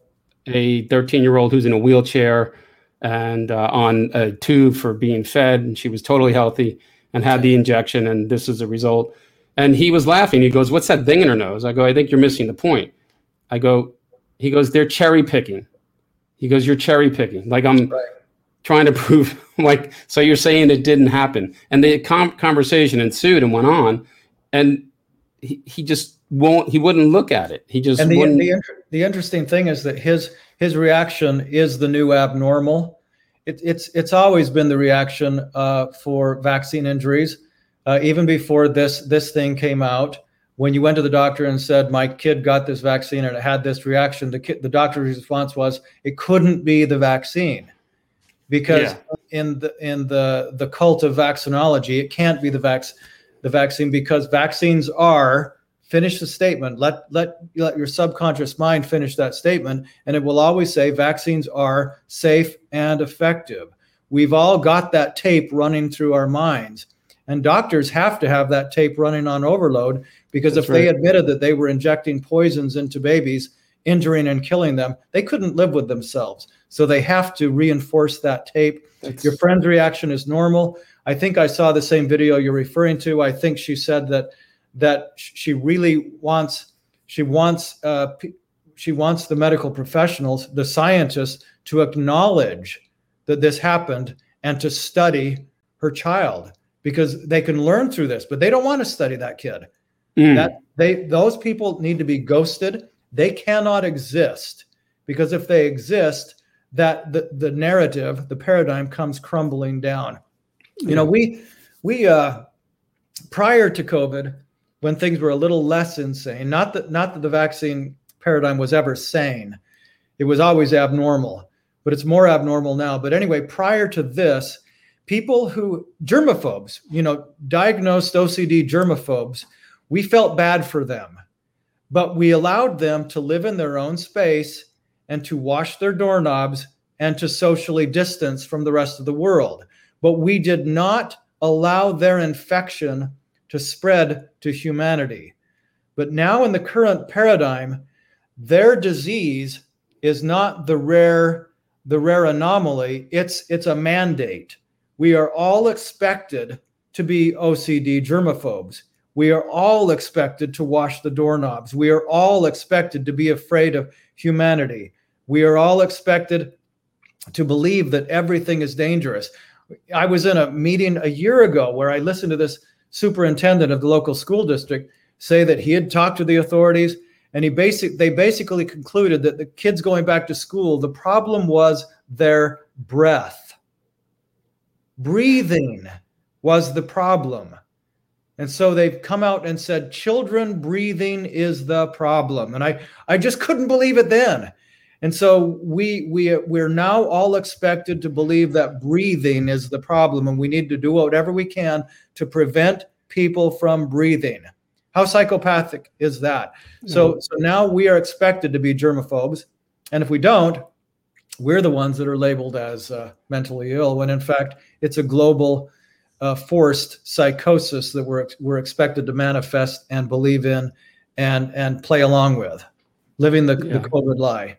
a 13 year old who's in a wheelchair and uh, on a tube for being fed, and she was totally healthy and had the injection, and this is the result. And he was laughing. He goes, What's that thing in her nose? I go, I think you're missing the point. I go, He goes, They're cherry picking. He goes, You're cherry picking. Like I'm right. trying to prove, like, so you're saying it didn't happen. And the com- conversation ensued and went on. And he, he just won't, he wouldn't look at it. He just and the, wouldn't. The, inter- the interesting thing is that his, his reaction is the new abnormal it, it's it's always been the reaction uh, for vaccine injuries. Uh, even before this this thing came out, when you went to the doctor and said my kid got this vaccine and it had this reaction, the kid, the doctor's response was it couldn't be the vaccine, because yeah. in the in the the cult of vaccinology, it can't be the vax the vaccine because vaccines are finish the statement let let let your subconscious mind finish that statement and it will always say vaccines are safe and effective. We've all got that tape running through our minds and doctors have to have that tape running on overload because That's if right. they admitted that they were injecting poisons into babies injuring and killing them they couldn't live with themselves. So they have to reinforce that tape. That's... your friend's reaction is normal. I think i saw the same video you're referring to. I think she said that that she really wants she wants uh, she wants the medical professionals, the scientists, to acknowledge that this happened and to study her child because they can learn through this, but they don't want to study that kid. Mm. That they those people need to be ghosted. They cannot exist because if they exist, that the, the narrative, the paradigm comes crumbling down. You know, we we uh prior to COVID, when things were a little less insane. Not that not that the vaccine paradigm was ever sane. It was always abnormal, but it's more abnormal now. But anyway, prior to this, people who germaphobes, you know, diagnosed OCD germaphobes, we felt bad for them, but we allowed them to live in their own space and to wash their doorknobs and to socially distance from the rest of the world. But we did not allow their infection to spread to humanity. But now, in the current paradigm, their disease is not the rare the rare anomaly it's it's a mandate we are all expected to be ocd germaphobes. We are all expected to wash the doorknobs. We are all expected to be afraid of humanity. We are all expected to believe that everything is dangerous. I was in a meeting a year ago where i listened to this superintendent of the local school district say that he had talked to the authorities and he basic they basically concluded that the kids going back to school the problem was their breath breathing was the problem and so they've come out and said children breathing is the problem and i i just couldn't believe it then and so we we we're now all expected to believe that breathing is the problem and we need to do whatever we can to prevent people from breathing how psychopathic is that? So, mm-hmm. so now we are expected to be germaphobes, and if we don't, we're the ones that are labeled as uh, mentally ill. When in fact, it's a global uh, forced psychosis that we're we're expected to manifest and believe in, and and play along with, living the, yeah. the COVID lie.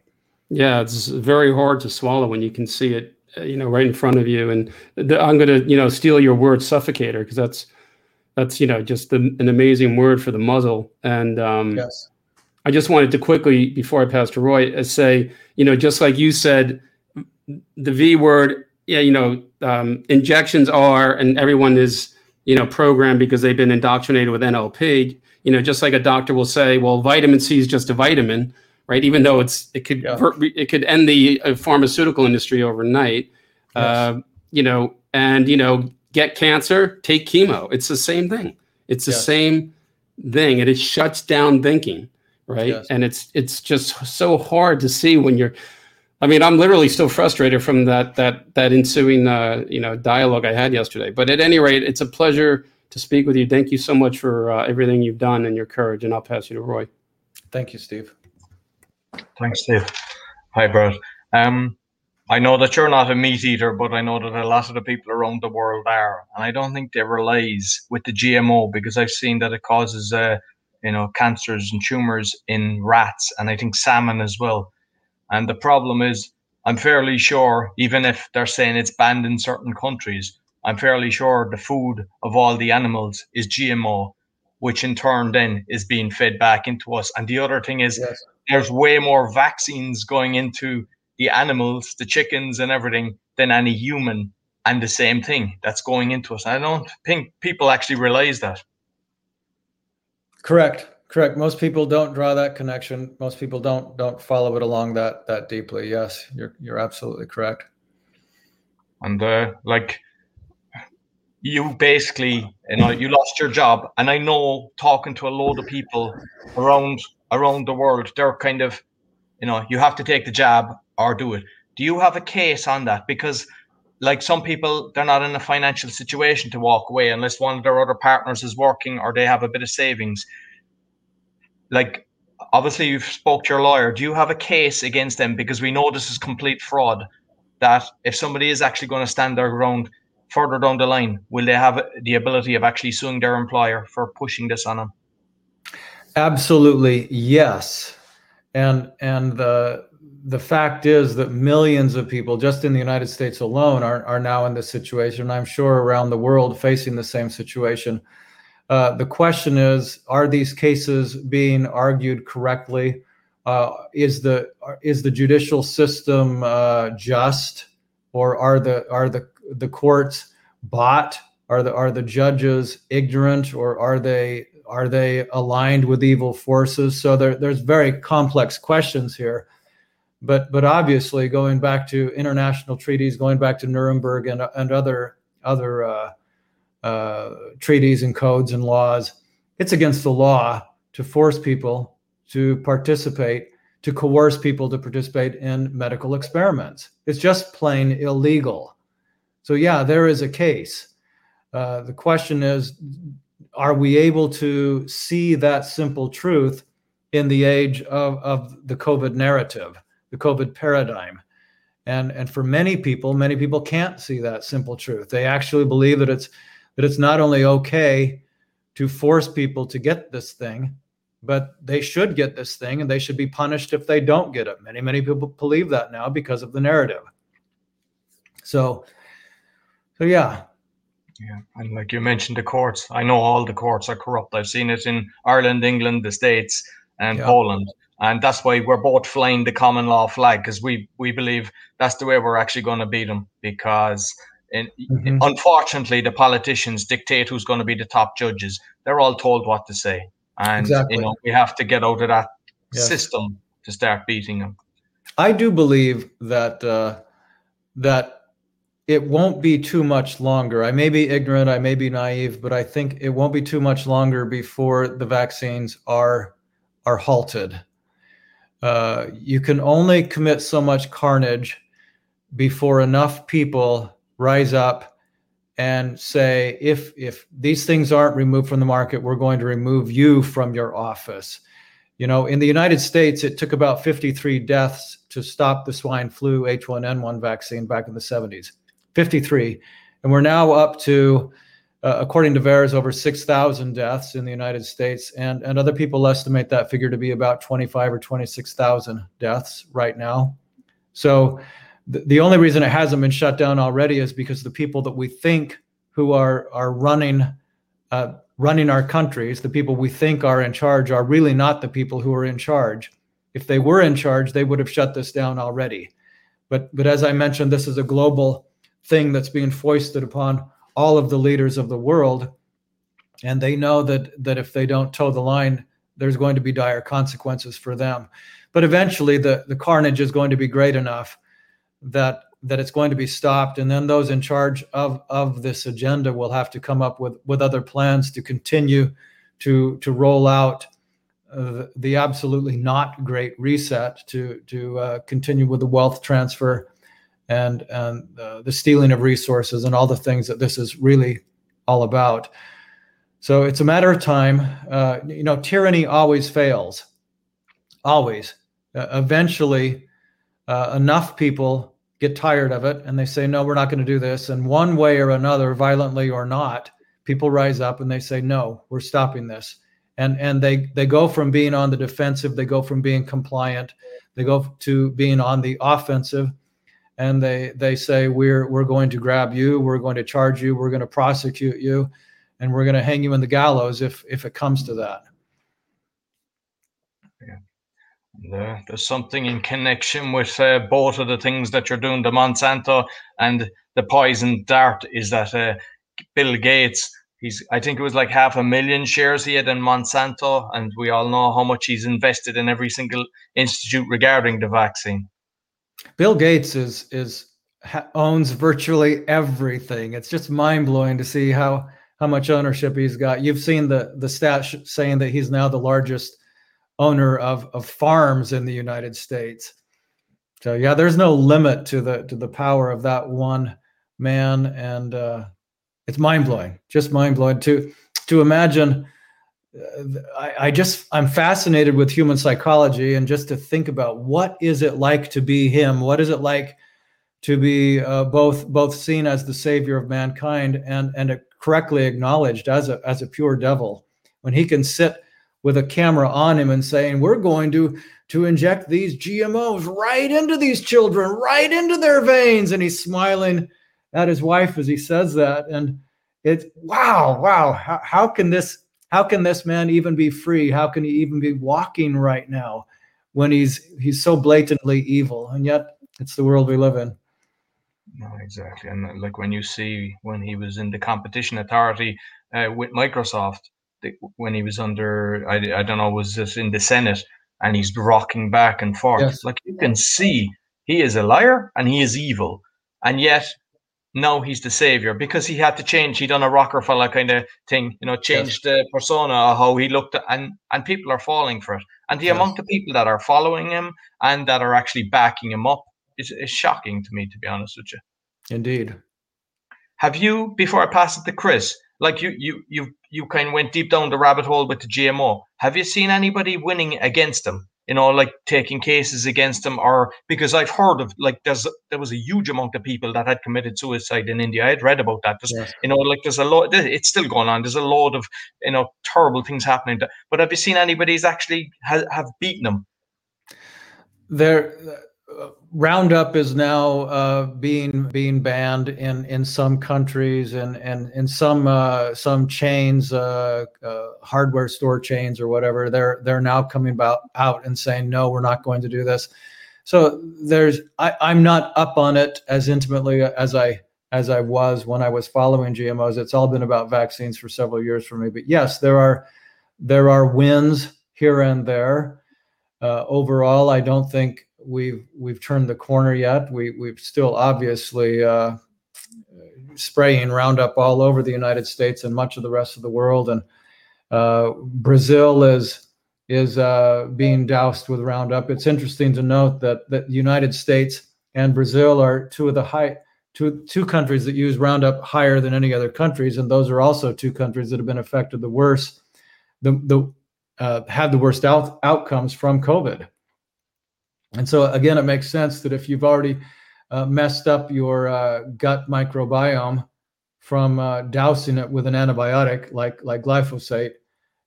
Yeah, it's very hard to swallow when you can see it, uh, you know, right in front of you. And the, I'm going to, you know, steal your word, suffocator, because that's that's you know just the, an amazing word for the muzzle. And um, yes. I just wanted to quickly before I pass to Roy uh, say you know just like you said the V word yeah you know um, injections are and everyone is you know programmed because they've been indoctrinated with NLP. You know just like a doctor will say well vitamin C is just a vitamin right even though it's it could yeah. it could end the uh, pharmaceutical industry overnight. Yes. Uh, you know and you know get cancer, take chemo. It's the same thing. It's the yes. same thing, and it shuts down thinking, right? Yes. And it's it's just so hard to see when you're. I mean, I'm literally still frustrated from that that that ensuing uh, you know dialogue I had yesterday. But at any rate, it's a pleasure to speak with you. Thank you so much for uh, everything you've done and your courage. And I'll pass you to Roy. Thank you, Steve. Thanks, Steve. Hi, Brad. Um, I know that you're not a meat eater, but I know that a lot of the people around the world are, and I don't think they realize with the GMO because I've seen that it causes, uh, you know, cancers and tumors in rats, and I think salmon as well. And the problem is, I'm fairly sure, even if they're saying it's banned in certain countries, I'm fairly sure the food of all the animals is GMO, which in turn then is being fed back into us. And the other thing is, yes. there's way more vaccines going into the animals, the chickens and everything than any human and the same thing that's going into us. I don't think people actually realize that. Correct. Correct. Most people don't draw that connection. Most people don't don't follow it along that that deeply. Yes, you're you're absolutely correct. And uh, like you basically, you know, you lost your job, and I know talking to a load of people around around the world, they're kind of, you know, you have to take the job or do it. Do you have a case on that? Because like some people, they're not in a financial situation to walk away unless one of their other partners is working or they have a bit of savings. Like obviously you've spoke to your lawyer. Do you have a case against them? Because we know this is complete fraud. That if somebody is actually going to stand their ground further down the line, will they have the ability of actually suing their employer for pushing this on them? Absolutely, yes. And and the the fact is that millions of people just in the United States alone are, are now in this situation. I'm sure around the world facing the same situation. Uh, the question is, are these cases being argued correctly? Uh, is the is the judicial system uh, just, or are the are the the courts bought? Are the are the judges ignorant, or are they are they aligned with evil forces? So there, there's very complex questions here but but obviously going back to international treaties, going back to Nuremberg and and other other uh, treaties and codes and laws, it's against the law to force people to participate, to coerce people to participate in medical experiments. It's just plain illegal. So yeah, there is a case. Uh, the question is, are we able to see that simple truth in the age of, of the COVID narrative, the COVID paradigm? And, and for many people, many people can't see that simple truth. They actually believe that it's that it's not only okay to force people to get this thing, but they should get this thing and they should be punished if they don't get it. Many, many people believe that now because of the narrative. So, so yeah. Yeah, and like you mentioned, the courts. I know all the courts are corrupt. I've seen it in Ireland, England, the States, and yeah. Poland, and that's why we're both flying the common law flag because we we believe that's the way we're actually going to beat them. Because in, mm-hmm. unfortunately, the politicians dictate who's going to be the top judges. They're all told what to say and exactly. you know we have to get out of that yes. system to start beating them. I do believe that uh, that it won't be too much longer. I may be ignorant, I may be naive, but I think it won't be too much longer before the vaccines are are halted. Uh, you can only commit so much carnage before enough people rise up and say if if these things aren't removed from the market we're going to remove you from your office. You know in the united states it took about 53 deaths to stop the swine flu h1n1 vaccine back in the 70s 53 and we're now up to uh, according to VAERS, over 6,000 deaths in the United States, and, and other people estimate that figure to be about 25 or 26,000 deaths right now. So the, only reason it hasn't been shut down already is because the people that we think who are are running uh, running our countries, the people we think are in charge, are really not the people who are in charge. If they were in charge, they would have shut this down already. But but as I mentioned, this is a global thing that's being foisted upon all of the leaders of the world, and they know that that if they don't toe the line, there's going to be dire consequences for them. But eventually, the the carnage is going to be great enough that that it's going to be stopped. And then those in charge of of this agenda will have to come up with with other plans to continue to to roll out uh, the absolutely not great reset to to uh, continue with the wealth transfer and and uh, the stealing of resources and all the things that this is really all about. So it's a matter of time. Uh, you know tyranny always fails. Always. Uh, eventually uh, enough people get tired of it and they say, no, we're not going to do this. And one way or another, violently or not, people rise up and they say, no, we're stopping this. And, and they, they go from being on the defensive, they go from being compliant, they go to being on the offensive. And they, they say, we're, we're going to grab you, we're going to charge you, we're going to prosecute you, and we're going to hang you in the gallows if, if it comes to that. Uh, there's something in connection with uh, both of the things that you're doing, the Monsanto and the poison dart, is that uh, Bill Gates, he's I think it was like half a million shares he had in Monsanto, and we all know how much he's invested in every single institute regarding the vaccine. Bill Gates is is owns virtually everything. It's just mind blowing to see how how much ownership he's got. You've seen the the stats saying that he's now the largest owner of, of farms in the United States. So yeah, there's no limit to the to the power of that one man, and uh, it's mind blowing, just mind blowing to to imagine. Uh, I, I just I'm fascinated with human psychology, and just to think about what is it like to be him? What is it like to be uh, both both seen as the savior of mankind and and correctly acknowledged as a as a pure devil when he can sit with a camera on him and saying, "We're going to to inject these GMOs right into these children, right into their veins," and he's smiling at his wife as he says that, and it's wow, wow. How, how can this how can this man even be free? How can he even be walking right now when he's he's so blatantly evil? And yet, it's the world we live in. No, exactly. And like when you see when he was in the competition authority uh, with Microsoft, when he was under I, I don't know was this in the Senate and he's rocking back and forth. Yes. Like you can see he is a liar and he is evil, and yet now he's the savior because he had to change. He done a Rockefeller kind of thing, you know, changed yes. the persona how he looked, and and people are falling for it. And the yes. amount of people that are following him and that are actually backing him up is, is shocking to me, to be honest with you. Indeed. Have you, before I pass it to Chris, like you you you you kind of went deep down the rabbit hole with the GMO. Have you seen anybody winning against them? You know, like taking cases against them, or because I've heard of like there's there was a huge amount of people that had committed suicide in India. I had read about that. There's, yes. You know, like there's a lot. It's still going on. There's a lot of you know terrible things happening. But have you seen anybody's actually ha- have beaten them? There, Roundup is now uh, being being banned in in some countries and and in some uh, some chains, uh, uh, hardware store chains or whatever. They're they're now coming about out and saying no, we're not going to do this. So there's I, I'm not up on it as intimately as I as I was when I was following GMOs. It's all been about vaccines for several years for me. But yes, there are there are wins here and there. Uh, overall, I don't think we've we've turned the corner yet. We we've still obviously uh, spraying Roundup all over the United States and much of the rest of the world, and uh, Brazil is is uh, being doused with Roundup. It's interesting to note that that the United States and Brazil are two of the high two two countries that use Roundup higher than any other countries, and those are also two countries that have been affected the worst, the the uh, had the worst out, outcomes from COVID. And so again, it makes sense that if you've already uh, messed up your uh, gut microbiome from uh, dousing it with an antibiotic like like glyphosate,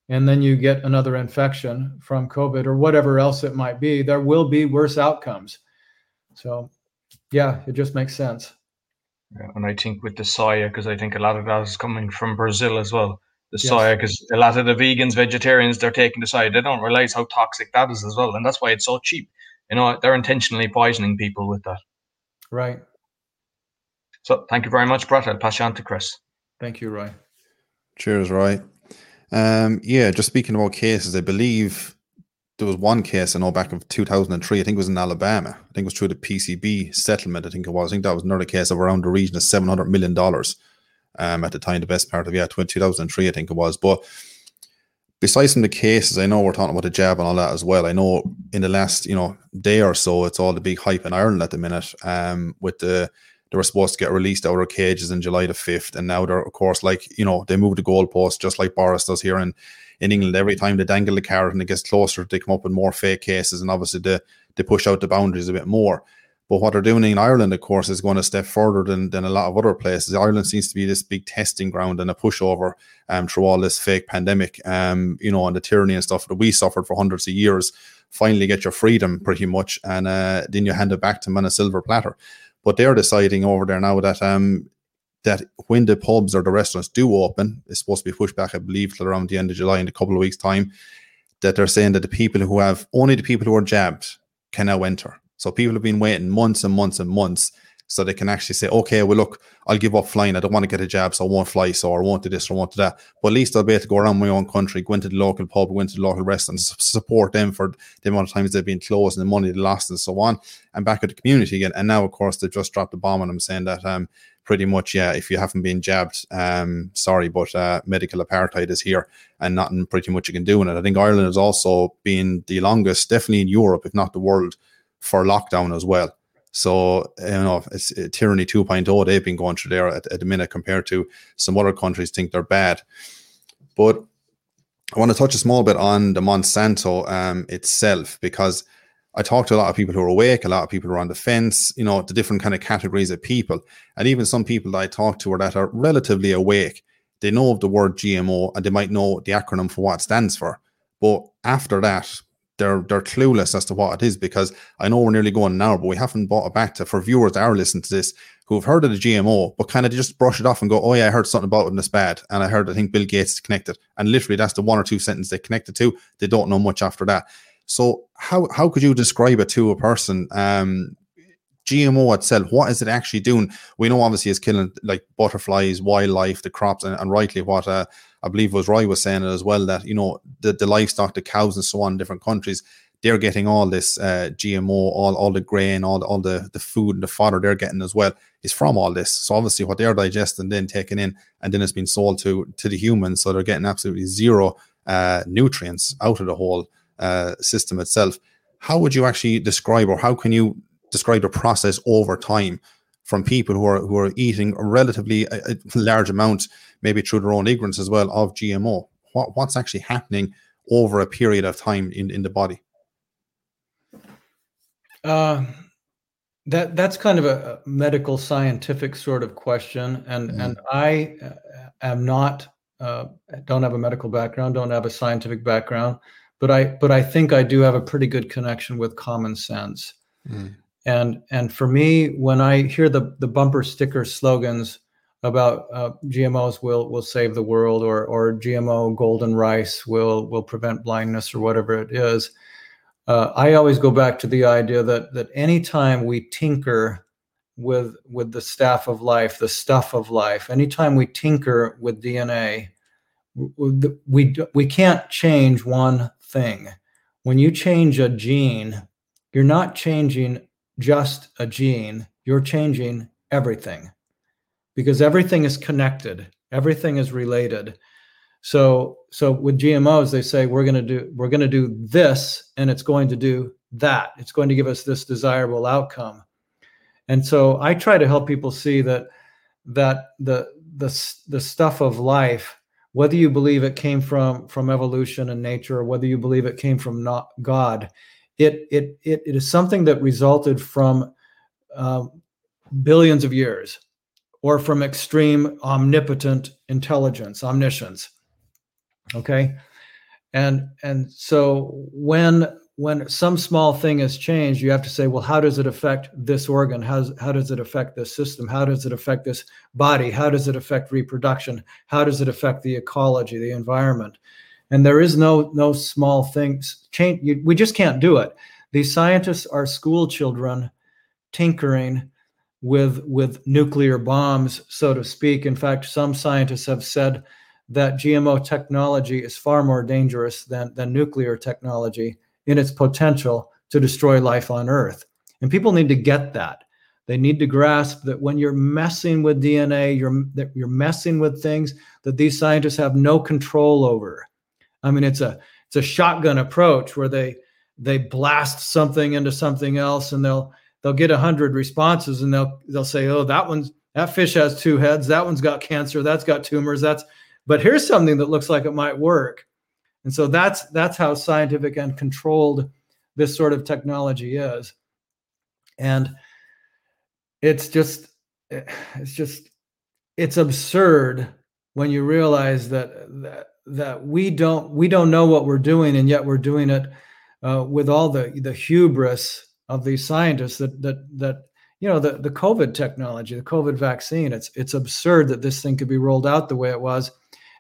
and then you get another infection from COVID or whatever else it might be, there will be worse outcomes. So, yeah, it just makes sense. Yeah, and I think with the soya, because I think a lot of that is coming from Brazil as well. The yes. soya, because a lot of the vegans, vegetarians, they're taking the soya. They don't realize how toxic that is as well, and that's why it's so cheap you know they're intentionally poisoning people with that right so thank you very much brett i'll pass you on to chris thank you roy cheers roy um yeah just speaking about cases i believe there was one case I know back of 2003. I think it was in Alabama. I think it was through the PCB settlement. I think it was. I think that was another case of around the region of 700 million dollars. Um, at the time, the best part of yeah, 2003, I think it was. But besides from the cases, I know we're talking about the jab and all that as well. I know in the last, you know, day or so, it's all the big hype in Ireland at the minute. Um, with the they were supposed to get released out of cages in July the fifth, and now they're of course like you know they move the goalpost just like Boris does here in in England. Every time they dangle the carrot and it gets closer, they come up with more fake cases, and obviously they they push out the boundaries a bit more. But what they're doing in Ireland, of course, is going a step further than, than a lot of other places. Ireland seems to be this big testing ground and a pushover um, through all this fake pandemic, um, you know, and the tyranny and stuff that we suffered for hundreds of years. Finally, get your freedom pretty much, and uh, then you hand it back to them on a silver platter. But they're deciding over there now that um, that when the pubs or the restaurants do open, it's supposed to be pushed back, I believe, till around the end of July in a couple of weeks' time. That they're saying that the people who have only the people who are jabbed can now enter. So people have been waiting months and months and months so they can actually say, okay, well, look, I'll give up flying. I don't want to get a jab, so I won't fly. So I won't do this or I won't do that. But at least I'll be able to go around my own country, go into the local pub, go into the local restaurant, support them for the amount of times they've been closed and the money they lost and so on, and back at the community again. And now, of course, they've just dropped the bomb on them saying that um, pretty much, yeah, if you haven't been jabbed, um, sorry, but uh, medical apartheid is here and nothing pretty much you can do in it. I think Ireland has also been the longest, definitely in Europe, if not the world, for lockdown as well. So you know, it's uh, tyranny 2.0 they've been going through there at, at the minute compared to some other countries think they're bad. But I want to touch a small bit on the Monsanto um, itself because I talked to a lot of people who are awake, a lot of people who are on the fence, you know, the different kind of categories of people, and even some people that I talk to are that are relatively awake. They know of the word GMO and they might know the acronym for what it stands for. But after that, they're they're clueless as to what it is because I know we're nearly going now, but we haven't brought it back to for viewers that are listening to this who have heard of the GMO, but kind of just brush it off and go, "Oh yeah, I heard something about it and it's bad," and I heard I think Bill Gates is connected, and literally that's the one or two sentence they connected to. They don't know much after that. So how how could you describe it to a person? Um, GMO itself, what is it actually doing? We know obviously it's killing like butterflies, wildlife, the crops, and, and rightly what uh, I believe was Roy was saying it as well that you know the, the livestock, the cows, and so on in different countries, they're getting all this uh, GMO, all all the grain, all all the the food and the fodder they're getting as well is from all this. So obviously, what they're digesting, then taking in, and then it's been sold to to the humans, so they're getting absolutely zero uh, nutrients out of the whole uh, system itself. How would you actually describe, or how can you describe the process over time from people who are who are eating a relatively a, a large amount, maybe through their own ignorance as well, of GMO? What what's actually happening over a period of time in, in the body? Uh, that that's kind of a medical scientific sort of question, and mm. and I uh, am not uh, don't have a medical background, don't have a scientific background, but I but I think I do have a pretty good connection with common sense. Mm. And and for me, when I hear the the bumper sticker slogans about uh, GMOs will will save the world or or GMO golden rice will will prevent blindness or whatever it is, uh, I always go back to the idea that that anytime we tinker with with the staff of life, the stuff of life, anytime we tinker with DNA, we we, we can't change one thing. When you change a gene, you're not changing just a gene, you're changing everything because everything is connected, everything is related. So so with GMOs they say we're going to do we're going to do this and it's going to do that. It's going to give us this desirable outcome. And so I try to help people see that that the the the stuff of life whether you believe it came from from evolution and nature or whether you believe it came from not God it it it, it is something that resulted from uh, billions of years or from extreme omnipotent intelligence omniscience okay? And and so when when some small thing has changed you have to say well how does it affect this organ? How, how does it affect this system? How does it affect this body? How does it affect reproduction? How does it affect the ecology the environment and there is no no small things. Change you, we just can't do it. These scientists are school children tinkering with with nuclear bombs so to speak. In fact some scientists have said that gmo technology is far more dangerous than than nuclear technology in its potential to destroy life on earth. And people need to get that. They need to grasp that when you're messing with dna you're you're messing with things that these scientists have no control over I mean, it's a it's a shotgun approach where they they blast something into something else, and they'll they'll get a hundred responses, and they'll they'll say, oh, that one's that fish has two heads, that one's got cancer, that's got tumors, that's but here's something that looks like it might work, and so that's that's how scientific and controlled this sort of technology is, and it's just it's just it's absurd when you realize that that that we don't we don't know what we're doing, and yet we're doing it uh, with all the the hubris of these scientists that that that you know the the COVID technology, the COVID vaccine. It's it's absurd that this thing could be rolled out the way it was,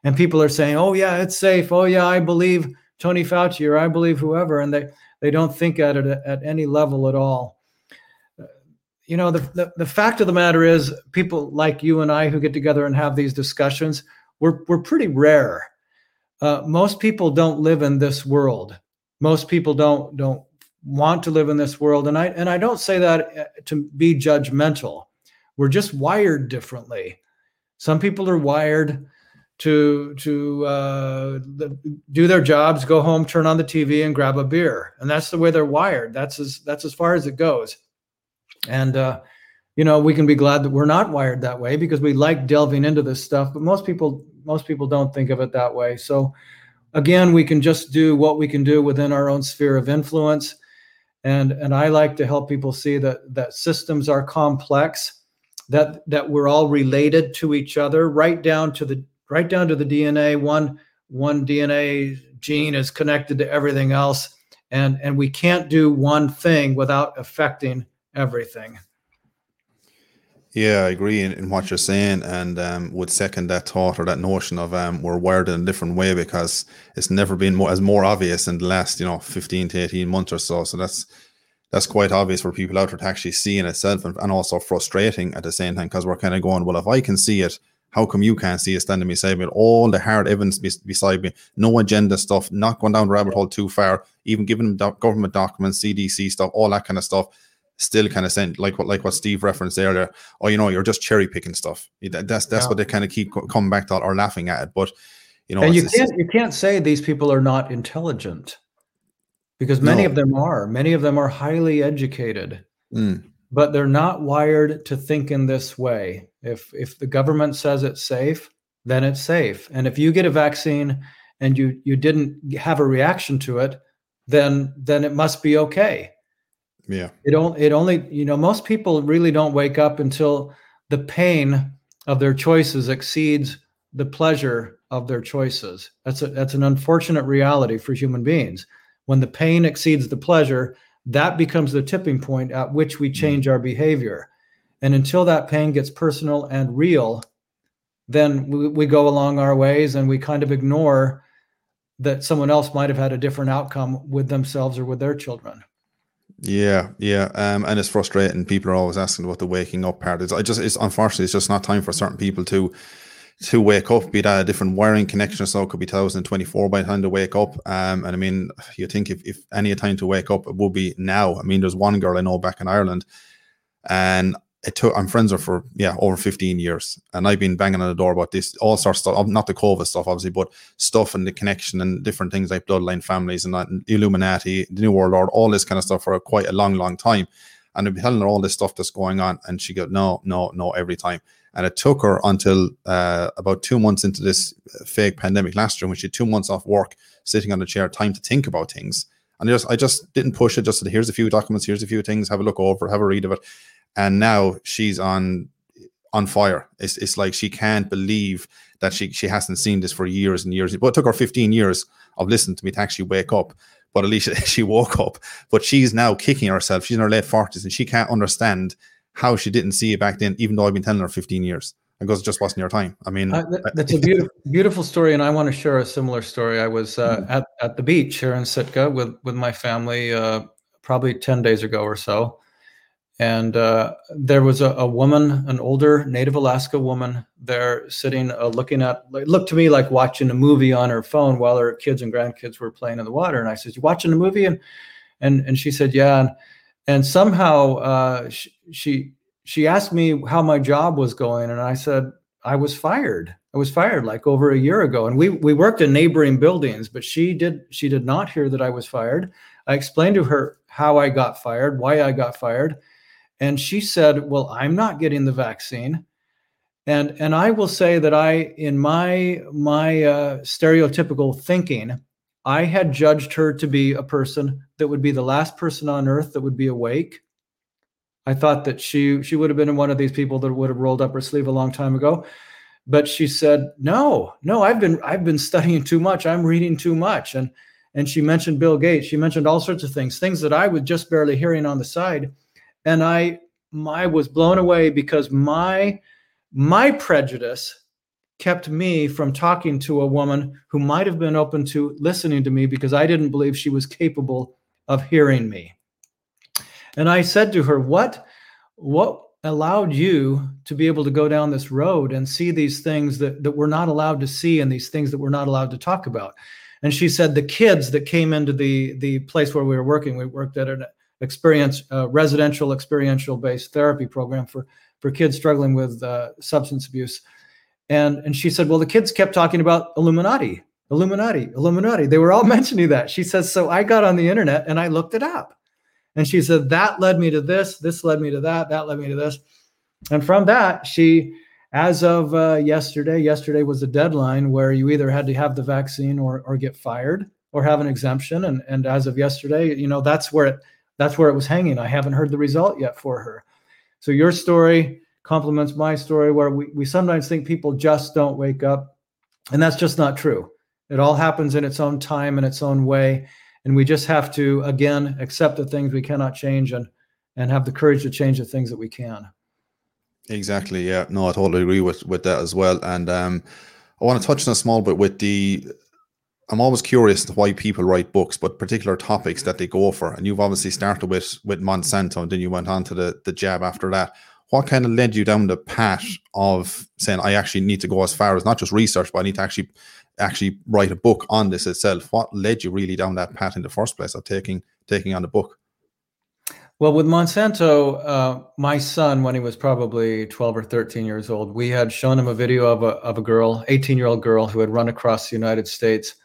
and people are saying, "Oh yeah, it's safe. Oh yeah, I believe Tony Fauci or I believe whoever," and they they don't think at it at any level at all. You know, the, the, the fact of the matter is, people like you and I who get together and have these discussions, we're, we're pretty rare uh, most people don't live in this world. Most people don't don't want to live in this world, and I and I don't say that uh, to be judgmental. We're just wired differently. Some people are wired to to uh, do their jobs, go home, turn on the TV, and grab a beer, and that's the way they're wired. That's as that's as far as it goes. And uh, you know, we can be glad that we're not wired that way because we like delving into this stuff. But most people most people don't think of it that way. So again, we can just do what we can do within our own sphere of influence. And, and I like to help people see that, that systems are complex, that, that we're all related to each other, right down to the right down to the DNA. One, one DNA gene is connected to everything else. And, and we can't do one thing without affecting everything. Yeah, I agree in, in what you're saying, and um, would second that thought or that notion of um, we're wired in a different way because it's never been more, as more obvious in the last you know 15 to 18 months or so. So that's that's quite obvious for people out there to actually see in itself, and, and also frustrating at the same time because we're kind of going, well, if I can see it, how come you can't see it standing beside me? All the hard evidence beside me, no agenda stuff, not going down the rabbit hole too far, even giving them government documents, CDC stuff, all that kind of stuff still kind of saying like what like what Steve referenced earlier. Oh, you know, you're just cherry picking stuff. That's that's yeah. what they kind of keep coming back to or laughing at it. But you know, and you can't you can't say these people are not intelligent because many no. of them are. Many of them are highly educated. Mm. but they're not wired to think in this way. If if the government says it's safe, then it's safe. And if you get a vaccine and you you didn't have a reaction to it, then then it must be okay. Yeah. It only it only you know most people really don't wake up until the pain of their choices exceeds the pleasure of their choices. That's a that's an unfortunate reality for human beings. When the pain exceeds the pleasure, that becomes the tipping point at which we mm. change our behavior. And until that pain gets personal and real, then we, we go along our ways and we kind of ignore that someone else might have had a different outcome with themselves or with their children. Yeah, yeah, um, and it's frustrating. People are always asking about the waking up part. It's I just, it's unfortunately, it's just not time for certain people to to wake up. Be that a different wiring connection or so, it could be 2024 by the time to wake up. Um, and I mean, you think if if any time to wake up, it will be now. I mean, there's one girl I know back in Ireland, and it took I'm friends with her for yeah over 15 years, and I've been banging on the door about this all sorts of stuff, not the COVID stuff obviously, but stuff and the connection and different things like bloodline families and that and Illuminati, the New World Order, all this kind of stuff for quite a long, long time. And I've been telling her all this stuff that's going on, and she go no, no, no every time. And it took her until uh, about two months into this fake pandemic last year, when she had two months off work, sitting on a chair, time to think about things. And I just, I just didn't push it. Just said, here's a few documents, here's a few things, have a look over, have a read of it and now she's on on fire. It's it's like she can't believe that she she hasn't seen this for years and years. But it took her 15 years of listening to me to actually wake up. But at least she woke up. But she's now kicking herself. She's in her late 40s and she can't understand how she didn't see it back then, even though I've been telling her 15 years. And goes, just wasn't your time. I mean, uh, that's a beautiful, beautiful story, and I want to share a similar story. I was uh, mm-hmm. at at the beach here in Sitka with with my family, uh, probably ten days ago or so, and uh, there was a, a, woman, an older Native Alaska woman, there sitting, uh, looking at, looked to me like watching a movie on her phone while her kids and grandkids were playing in the water. And I said, "You watching a movie?" And and and she said, "Yeah." And, and somehow uh, she, she she asked me how my job was going, and I said I was fired. I was fired like over a year ago, and we we worked in neighboring buildings, but she did she did not hear that I was fired. I explained to her how I got fired, why I got fired and she said, "Well, I'm not getting the vaccine." And and I will say that I, in my my uh, stereotypical thinking, I had judged her to be a person that would be the last person on earth that would be awake. I thought that she she would have been one of these people that would have rolled up her sleeve a long time ago. But she said, "No, no, I've been I've been studying too much. I'm reading too much." And and she mentioned Bill Gates. She mentioned all sorts of things, things that I was just barely hearing on the side and I I was blown away because my my prejudice kept me from talking to a woman who might have been open to listening to me because I didn't believe she was capable of hearing me. And I said to her, "What what allowed you to be able to go down this road and see these things that, that we're not allowed to see and these things that we're not allowed to talk about? And she said the kids that came into the the place where we were working we worked at an experience uh, residential experiential based therapy program for for kids struggling with uh, substance abuse. And and she said well the kids kept talking about illuminati illuminati illuminati. They were all mentioning that. She says so i got on the internet and i looked it up and she said that led me to this this led me to that that led me to this and from that she as of uh, yesterday yesterday was the deadline where you either had to have the vaccine or or get fired or have an exemption and and as of yesterday you know that's where it that's where it was hanging. I haven't heard the result yet for her. So your story complements my story where we, we sometimes think people just don't wake up. And that's just not true. It all happens in its own time in its own way. And we just have to, again, accept the things we cannot change and and have the courage to change the things that we can. Exactly. Yeah. No, I totally agree with with that as well. And um, I want to touch on a small bit with the I'm always curious why people write books, but particular topics that they go for. And you've obviously started with with Monsanto, and then you went on to the the jab after that. What kind of led you down the path of saying I actually need to go as far as not just research, but I need to actually actually write a book on this itself? What led you really down that path in the first place of taking taking on the book? Well, with Monsanto, uh, my son, when he was probably 12 or 13 years old, we had shown him a video of a, of a girl, 18 year old girl who had run across the United States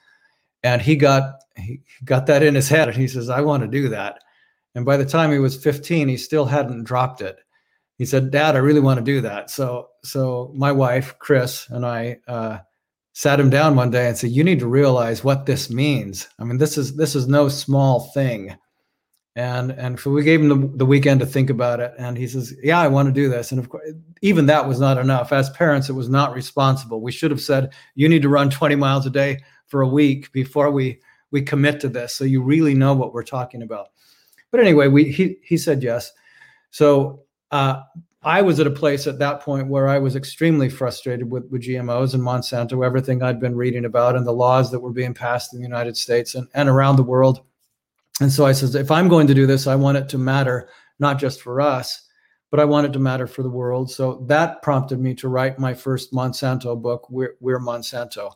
and he got he got that in his head and he says i want to do that And by the time he was 15, he still hadn't dropped it. He said, "Dad, I really want to do that." So, so my wife, Kris, and I uh, sat him down one day and said, "You need to realize what this means. I mean, this is this is no small thing." And and so we gave him the, the weekend to think about it, and he says, "Yeah, I want to do this." And of course, even that was not enough. As parents, it was not responsible. We should have said, "You need to run 20 miles a day for a week before we we commit to this, so you really know what we're talking about." But anyway, we he he said yes. So uh, I was at a place at that point where I was extremely frustrated with, with GMOs and Monsanto, everything I'd been reading about and the laws that were being passed in the United States and, and around the world. And so I said, if I'm going to do this, I want it to matter, not just for us, but I want it to matter for the world. So that prompted me to write my first Monsanto book, We're, We're Monsanto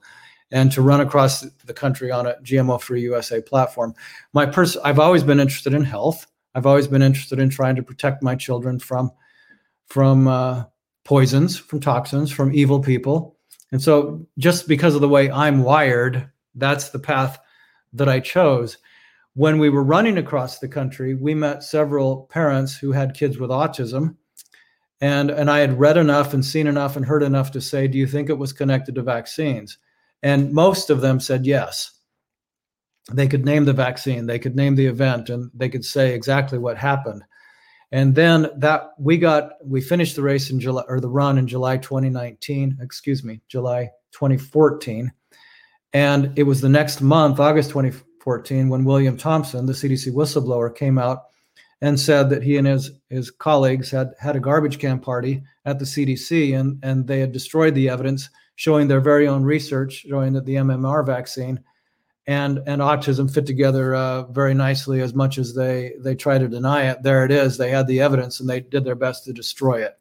and to run across the country on a GMO free USA platform. My person, I've always been interested in health. I've always been interested in trying to protect my children from from uh, poisons, from toxins, from evil people. And so, just because of the way I'm wired, that's the path that I chose. When we were running across the country, we met several parents who had kids with autism. And, and I had read enough and seen enough and heard enough to say, Do you think it was connected to vaccines? And most of them said yes. They could name the vaccine, they could name the event, and they could say exactly what happened. And then that we got we finished the race in July or the run in July 2019, excuse me, July 2014. And it was the next month, August 2014, when William Thompson, the CDC whistleblower, came out and said that he and his his colleagues had had a garbage can party at the CDC and and they had destroyed the evidence showing their very own research showing that the MMR vaccine and and autism fit together uh, very nicely as much as they they try to deny it. There it is. They had the evidence and they did their best to destroy it.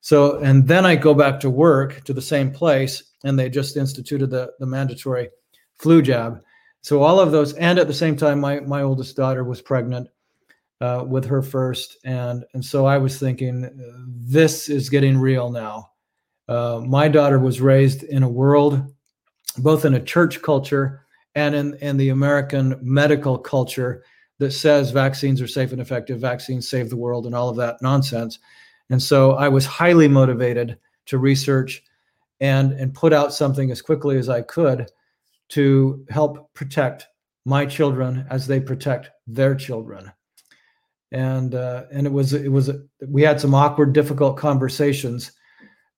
So and then i go back to work to the same place and they just instituted the the mandatory flu jab. So all of those and at the same time my my oldest daughter was pregnant uh, with her first. And and so i was thinking this is getting real now. Uh, my daughter was raised in a world both in a church culture and in, in the American medical culture that says vaccines are safe and effective, vaccines save the world, and all of that nonsense. And so I was highly motivated to research and, and put out something as quickly as I could to help protect my children as they protect their children. And uh, and it was it was we had some awkward, difficult conversations,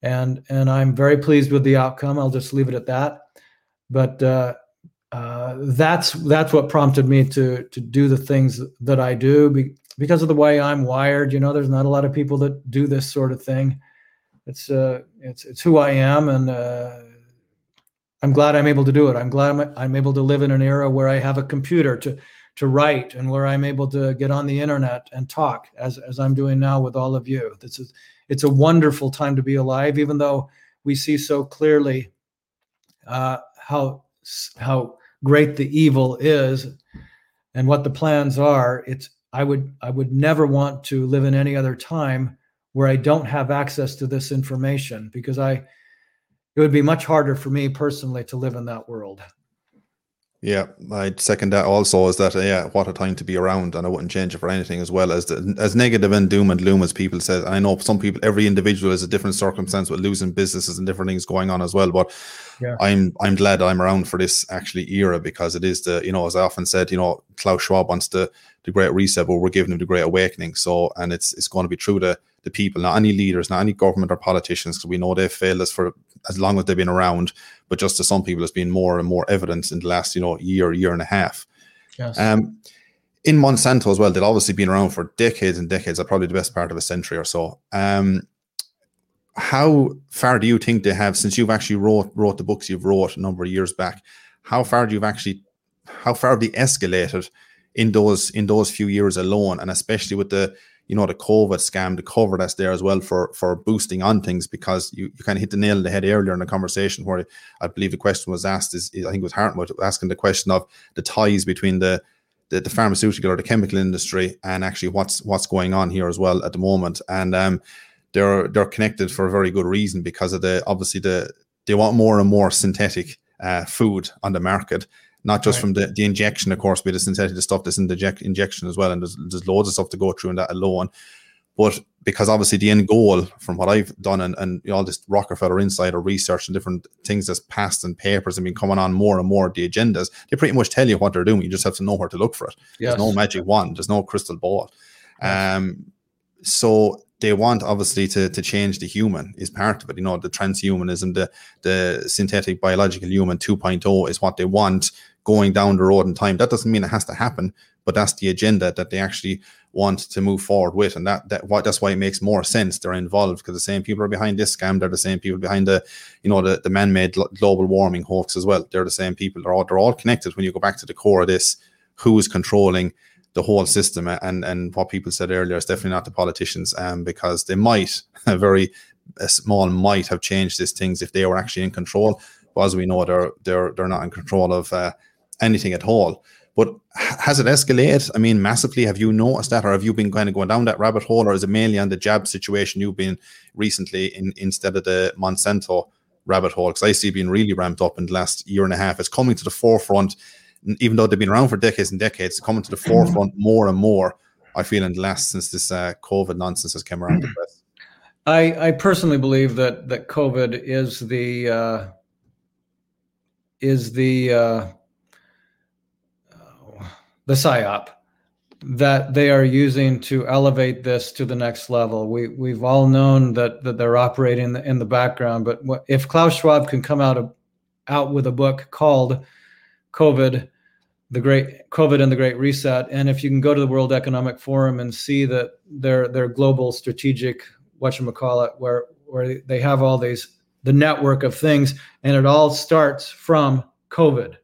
and and I'm very pleased with the outcome. I'll just leave it at that. But uh, uh, that's that's what prompted me to to do the things that I do be, because of the way I'm wired. You know, there's not a lot of people that do this sort of thing. It's uh, it's it's who I am, and uh, I'm glad I'm able to do it. I'm glad I'm, I'm able to live in an era where I have a computer to to write and where I'm able to get on the internet and talk as as I'm doing now with all of you. This is it's a wonderful time to be alive, even though we see so clearly uh, how how great the evil is and what the plans are it's i would i would never want to live in any other time where i don't have access to this information because i it would be much harder for me personally to live in that world yeah, I'd second that. Also, is that yeah, what a time to be around, and I wouldn't change it for anything. As well as the, as negative and doom and gloom as people said. I know some people, every individual is a different circumstance with losing businesses and different things going on as well. But yeah. I'm I'm glad I'm around for this actually era because it is the you know as I often said, you know Klaus Schwab wants the the Great Reset, but we're giving him the Great Awakening. So and it's it's going to be true the the people, not any leaders, not any government or politicians, because we know they've failed us for as long as they've been around. But just to some people, it's been more and more evident in the last, you know, year, year and a half. Yes. Um, in Monsanto as well, they've obviously been around for decades and decades, probably the best part of a century or so. Um, how far do you think they have since you've actually wrote wrote the books you've wrote a number of years back? How far do you've actually how far have they escalated in those in those few years alone, and especially with the you know the COVID scam, the cover that's there as well for for boosting on things because you, you kind of hit the nail on the head earlier in the conversation where I believe the question was asked is I think it was Hartmut asking the question of the ties between the, the the, pharmaceutical or the chemical industry and actually what's what's going on here as well at the moment. And um they're they're connected for a very good reason because of the obviously the they want more and more synthetic uh, food on the market not just right. from the, the injection, of course, but the synthetic stuff that's in the injection as well. And there's, there's loads of stuff to go through in that alone. But because obviously the end goal from what I've done and, and you know, all this Rockefeller Insider research and different things that's passed and papers have been coming on more and more the agendas, they pretty much tell you what they're doing. You just have to know where to look for it. Yes. There's no magic wand, there's no crystal ball. Um, so they want obviously to, to change the human is part of it. You know, the transhumanism, the the synthetic biological human 2.0 is what they want going down the road in time. That doesn't mean it has to happen, but that's the agenda that they actually want to move forward with, and that that what that's why it makes more sense. They're involved because the same people are behind this scam. They're the same people behind the, you know, the, the man-made global warming hoax as well. They're the same people. They're all they're all connected. When you go back to the core of this, who is controlling the whole system? And and what people said earlier is definitely not the politicians, um, because they might a very a small might have changed these things if they were actually in control. But as we know, they're they're they're not in control of uh, anything at all. But has it escalated? I mean, massively. Have you noticed that, or have you been kind of going down that rabbit hole, or is it mainly on the jab situation you've been recently in instead of the Monsanto rabbit hole? Because I see being really ramped up in the last year and a half. It's coming to the forefront, even though they've been around for decades and decades. It's coming to the forefront more and more. I feel in the last since this uh, COVID nonsense has come around. I, I personally believe that that COVID is the uh, is the uh, the psyop that they are using to elevate this to the next level. We we've all known that that they're operating in the, in the background, but what, if Klaus Schwab can come out of, out with a book called COVID, the great COVID and the Great Reset, and if you can go to the World Economic Forum and see that their their global strategic what you call it, where where they have all these the network of things, and it all starts from COVID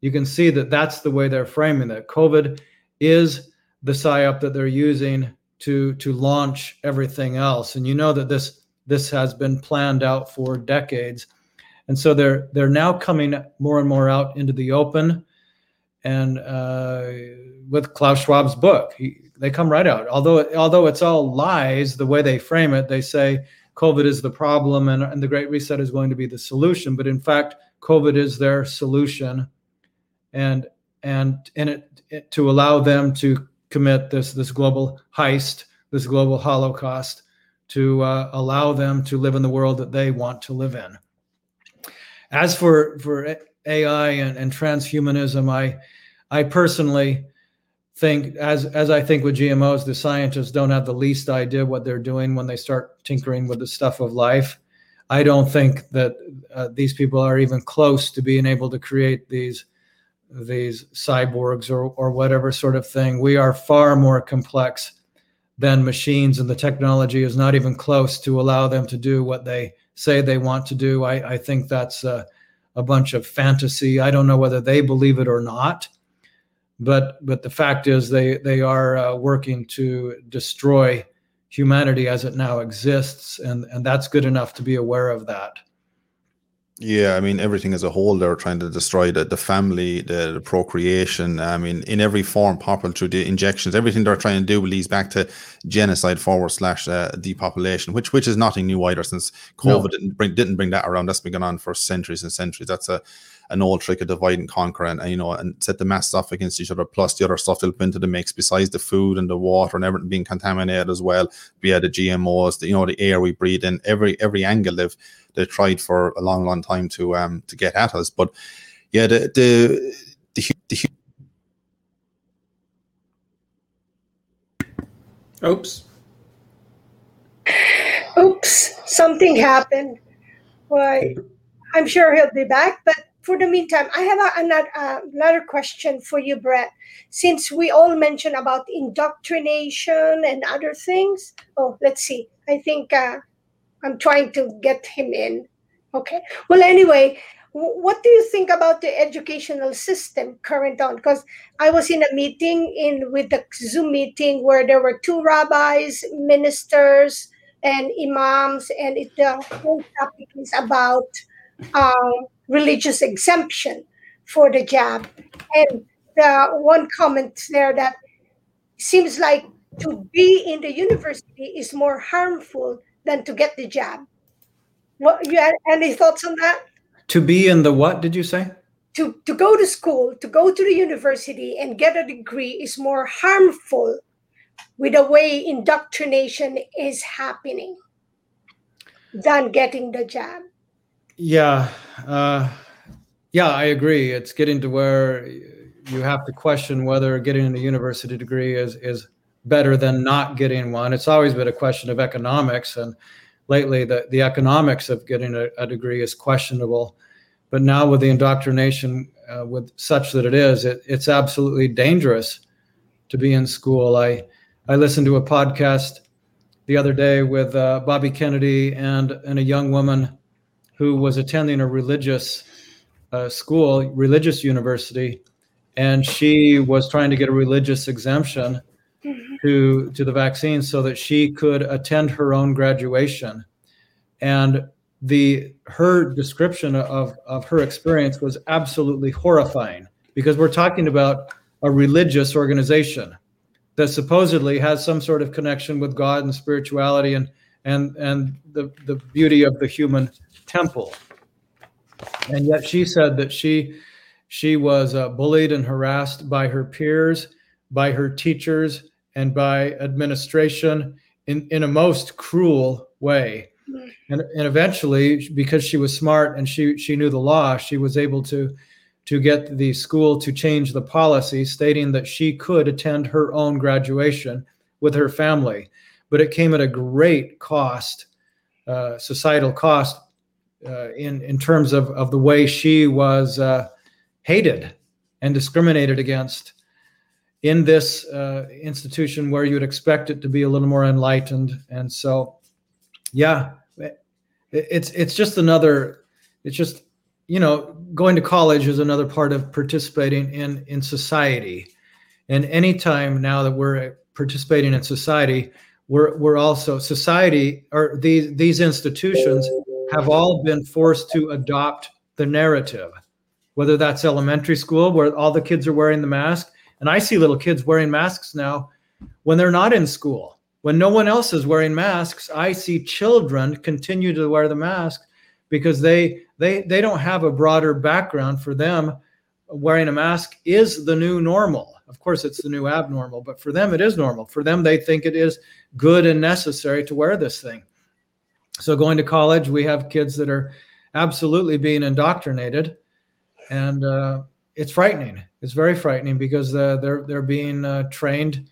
you can see that that's the way they're framing that COVID is the psyop that they're using to to launch everything else. And you know that this this has been planned out for decades. And so they're they're now coming more and more out into the open. And uh, with Klaus Schwab's book, he, they come right out. Although although it's all lies, the way they frame it, they say COVID is the problem and, and the Great Reset is going to be the solution. But in fact, COVID is their solution and and in it, it, to allow them to commit this this global heist, this global holocaust, to uh, allow them to live in the world that they want to live in. As for for AI and, and transhumanism, I I personally think as as I think with GMOs, the scientists don't have the least idea what they're doing when they start tinkering with the stuff of life. I don't think that uh, these people are even close to being able to create these these cyborgs or, or whatever sort of thing. We are far more complex than machines, and the technology is not even close to allow them to do what they say they want to do. I, I think that's a, a bunch of fantasy. I don't know whether they believe it or not, but but the fact is they they are uh, working to destroy humanity as it now exists, and and that's good enough to be aware of that. Yeah, I mean everything as a whole. They're trying to destroy the, the family, the, the procreation. I mean, in every form, possible through the injections. Everything they're trying to do leads back to genocide forward slash uh, depopulation, which which is nothing new either. Since COVID no. didn't bring didn't bring that around. That's been going on for centuries and centuries. That's a an old trick of divide and conquer and, and, you know and set the masses off against each other plus the other stuff they'll put into the mix besides the food and the water and everything being contaminated as well via the gmos the, you know the air we breathe in every every angle they've they tried for a long long time to um to get at us but yeah the the the, the oops oops something happened why I'm sure he'll be back. But for the meantime, I have a, another, uh, another question for you, Brett. Since we all mentioned about indoctrination and other things, oh, let's see. I think uh, I'm trying to get him in. Okay. Well, anyway, what do you think about the educational system current on? Because I was in a meeting in with the Zoom meeting where there were two rabbis, ministers, and imams, and it, the whole topic is about um, religious exemption for the jab. And the one comment there that seems like to be in the university is more harmful than to get the jab. What you had any thoughts on that? To be in the what did you say? to, to go to school, to go to the university and get a degree is more harmful with the way indoctrination is happening than getting the jab. Yeah. Uh, yeah, I agree. It's getting to where you have to question whether getting a university degree is, is better than not getting one. It's always been a question of economics. And lately, the, the economics of getting a, a degree is questionable but now with the indoctrination uh, with such that it is it, it's absolutely dangerous to be in school i i listened to a podcast the other day with uh, bobby kennedy and and a young woman who was attending a religious uh, school religious university and she was trying to get a religious exemption to to the vaccine so that she could attend her own graduation. And the her description of of her experience was absolutely horrifying because we're talking about a religious organization that supposedly has some sort of connection with God and spirituality and and and the the beauty of the human temple. And yet she said that she she was uh, bullied and harassed by her peers, by her teachers, and by administration in in a most cruel way. And, and eventually because she was smart and she she knew the law she was able to to get the school to change the policy stating that she could attend her own graduation with her family. But it came at a great cost uh, societal cost uh, in in terms of of the way she was uh, hated and discriminated against in this uh, institution where you would expect it to be a little more enlightened. And so yeah it's it's just another it's just you know going to college is another part of participating in in society. And anytime now that we're participating in society we're we're also society or these these institutions have all been forced to adopt the narrative whether that's elementary school where all the kids are wearing the mask and i see little kids wearing masks now when they're not in school when no one else is wearing masks, I see children continue to wear the mask because they they they don't have a broader background for them wearing a mask is the new normal. Of course it's the new abnormal, but for them it is normal. For them they think it is good and necessary to wear this thing. So going to college, we have kids that are absolutely being indoctrinated and uh, it's frightening. It's very frightening because uh, they're they're being uh, trained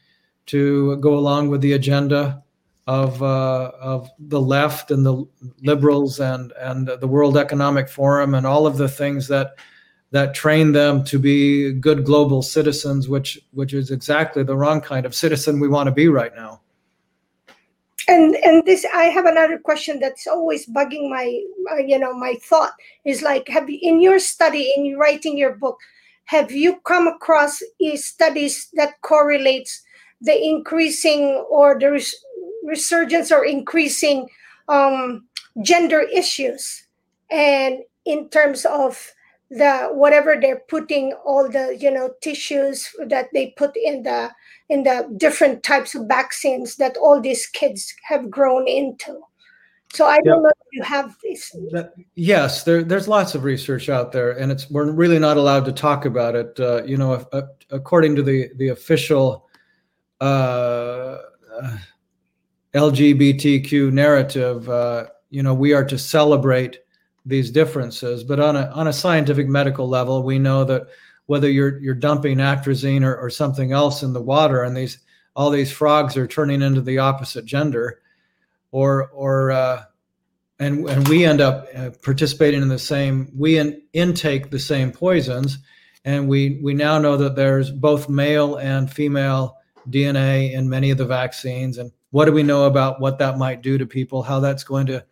to go along with the agenda of uh, of the left and the liberals and and the World Economic Forum and all of the things that that train them to be good global citizens, which which is exactly the wrong kind of citizen we want to be right now. And and this, I have another question that's always bugging my, uh, you know, my thought is like, have you in your study in writing your book, have you come across studies that correlates the increasing or the res- resurgence or increasing um, gender issues? And in terms of the whatever they're putting all the you know tissues that they put in the in the different types of vaccines that all these kids have grown into. So i don't know if you have this. That, yes there, there's lots of research out there and it's we're really not allowed to talk about it uh, you know if, uh, according to the the official uh, LGBTQ narrative, uh, you know, we are to celebrate these differences. But on a on a scientific medical level, we know that whether you're you're dumping atrazine or, or something else in the water, and these all these frogs are turning into the opposite gender, or or uh, and and we end up uh, participating in the same we in, intake the same poisons, and we we now know that there's both male and female DNA in many of the vaccines. And what do we know about what that might do to people, how that's going to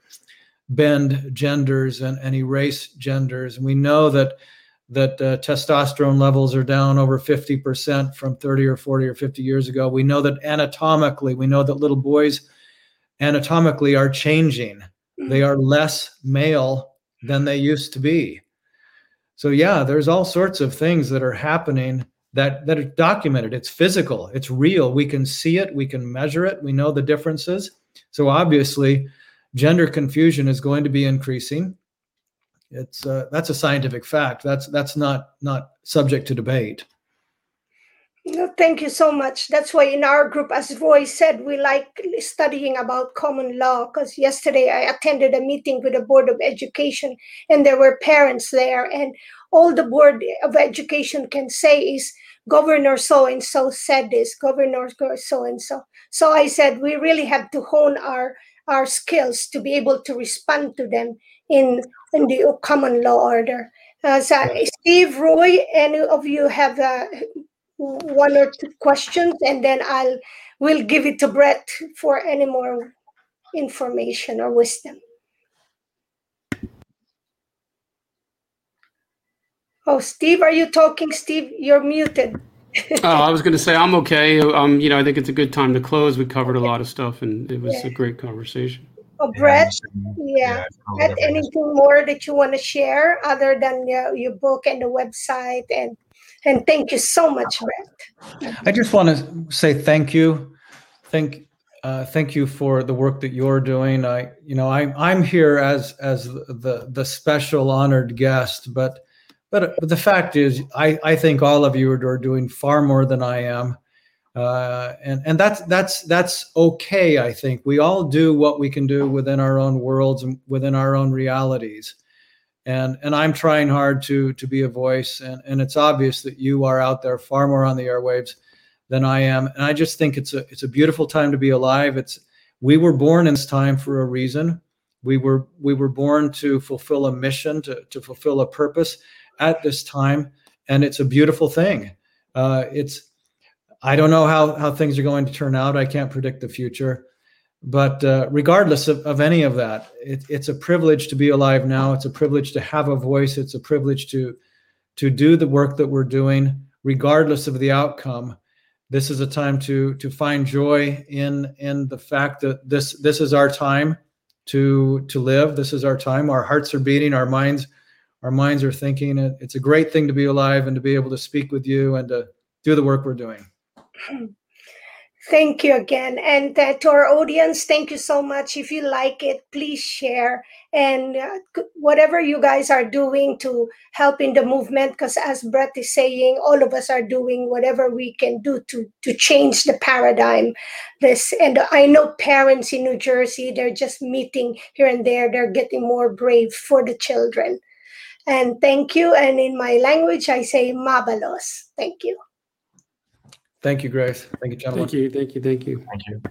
bend genders and, and erase genders. And we know that that uh, testosterone levels are down over 50% from 30 or 40 or 50 years ago. We know that anatomically, we know that little boys anatomically are changing. They are less male than they used to be. So yeah, there's all sorts of things that are happening that that are documented. It's physical. It's real. We can see it. We can measure it. We know the differences. So obviously gender confusion is going to be increasing It's uh, that's a scientific fact. That's that's not not subject to debate. No, thank you so much. That's why in our group, as Roy said, we like studying about common law. Because yesterday I attended a meeting with the Board of Education, and there were parents there, and all the Board of Education can say is Governor so and so said this, Governor so and so. So I said we really have to hone our our skills to be able to respond to them in in the common law order. Uh, so Steve, Roy, any of you have uh, one or two questions, and then I'll we'll give it to Brett for any more information or wisdom. Oh, Steve, are you talking? Steve, you're muted. oh, I was going to say I'm okay. Um, you know, I think it's a good time to close. We covered a lot of stuff, and it was yeah. a great conversation. Oh, Brett, yeah. Brett, anything more that you want to share other than your, your book and the website and and thank you so much, Brett. I just want to say thank you. Thank uh, thank you for the work that you're doing. I, you know, I'm I'm here as as the the special honored guest, but but, but the fact is, I I think all of you are doing far more than I am, uh, and and that's that's that's okay. I think. We all do what we can do within our own worlds and within our own realities. And and I'm trying hard to to be a voice and and it's obvious that you are out there far more on the airwaves than I am. And I just think it's a it's a beautiful time to be alive. It's we were born in this time for a reason. We were we were born to fulfill a mission to to fulfill a purpose at this time and it's a beautiful thing. Uh, it's I don't know how how things are going to turn out. I can't predict the future. But uh, regardless of, of any of that it, it's a privilege to be alive now. It's a privilege to have a voice. It's a privilege to to do the work that we're doing regardless of the outcome. This is a time to to find joy in in the fact that this this is our time to to live. This is our time. Our hearts are beating. Our minds our minds are thinking. It's a great thing to be alive and to be able to speak with you and to do the work we're doing Thank you again. And uh, to our audience, thank you so much. If you like it, please share. And uh, whatever you guys are doing to help in the movement, because as Brett is saying, all of us are doing whatever we can do to, to change the paradigm. This And I know parents in New Jersey, they're just meeting here and there. They're getting more brave for the children. And thank you. And in my language, I say mabalos. Thank you. Thank you, Grace. Thank you, gentlemen. Thank you. Thank you. Thank you. Thank you.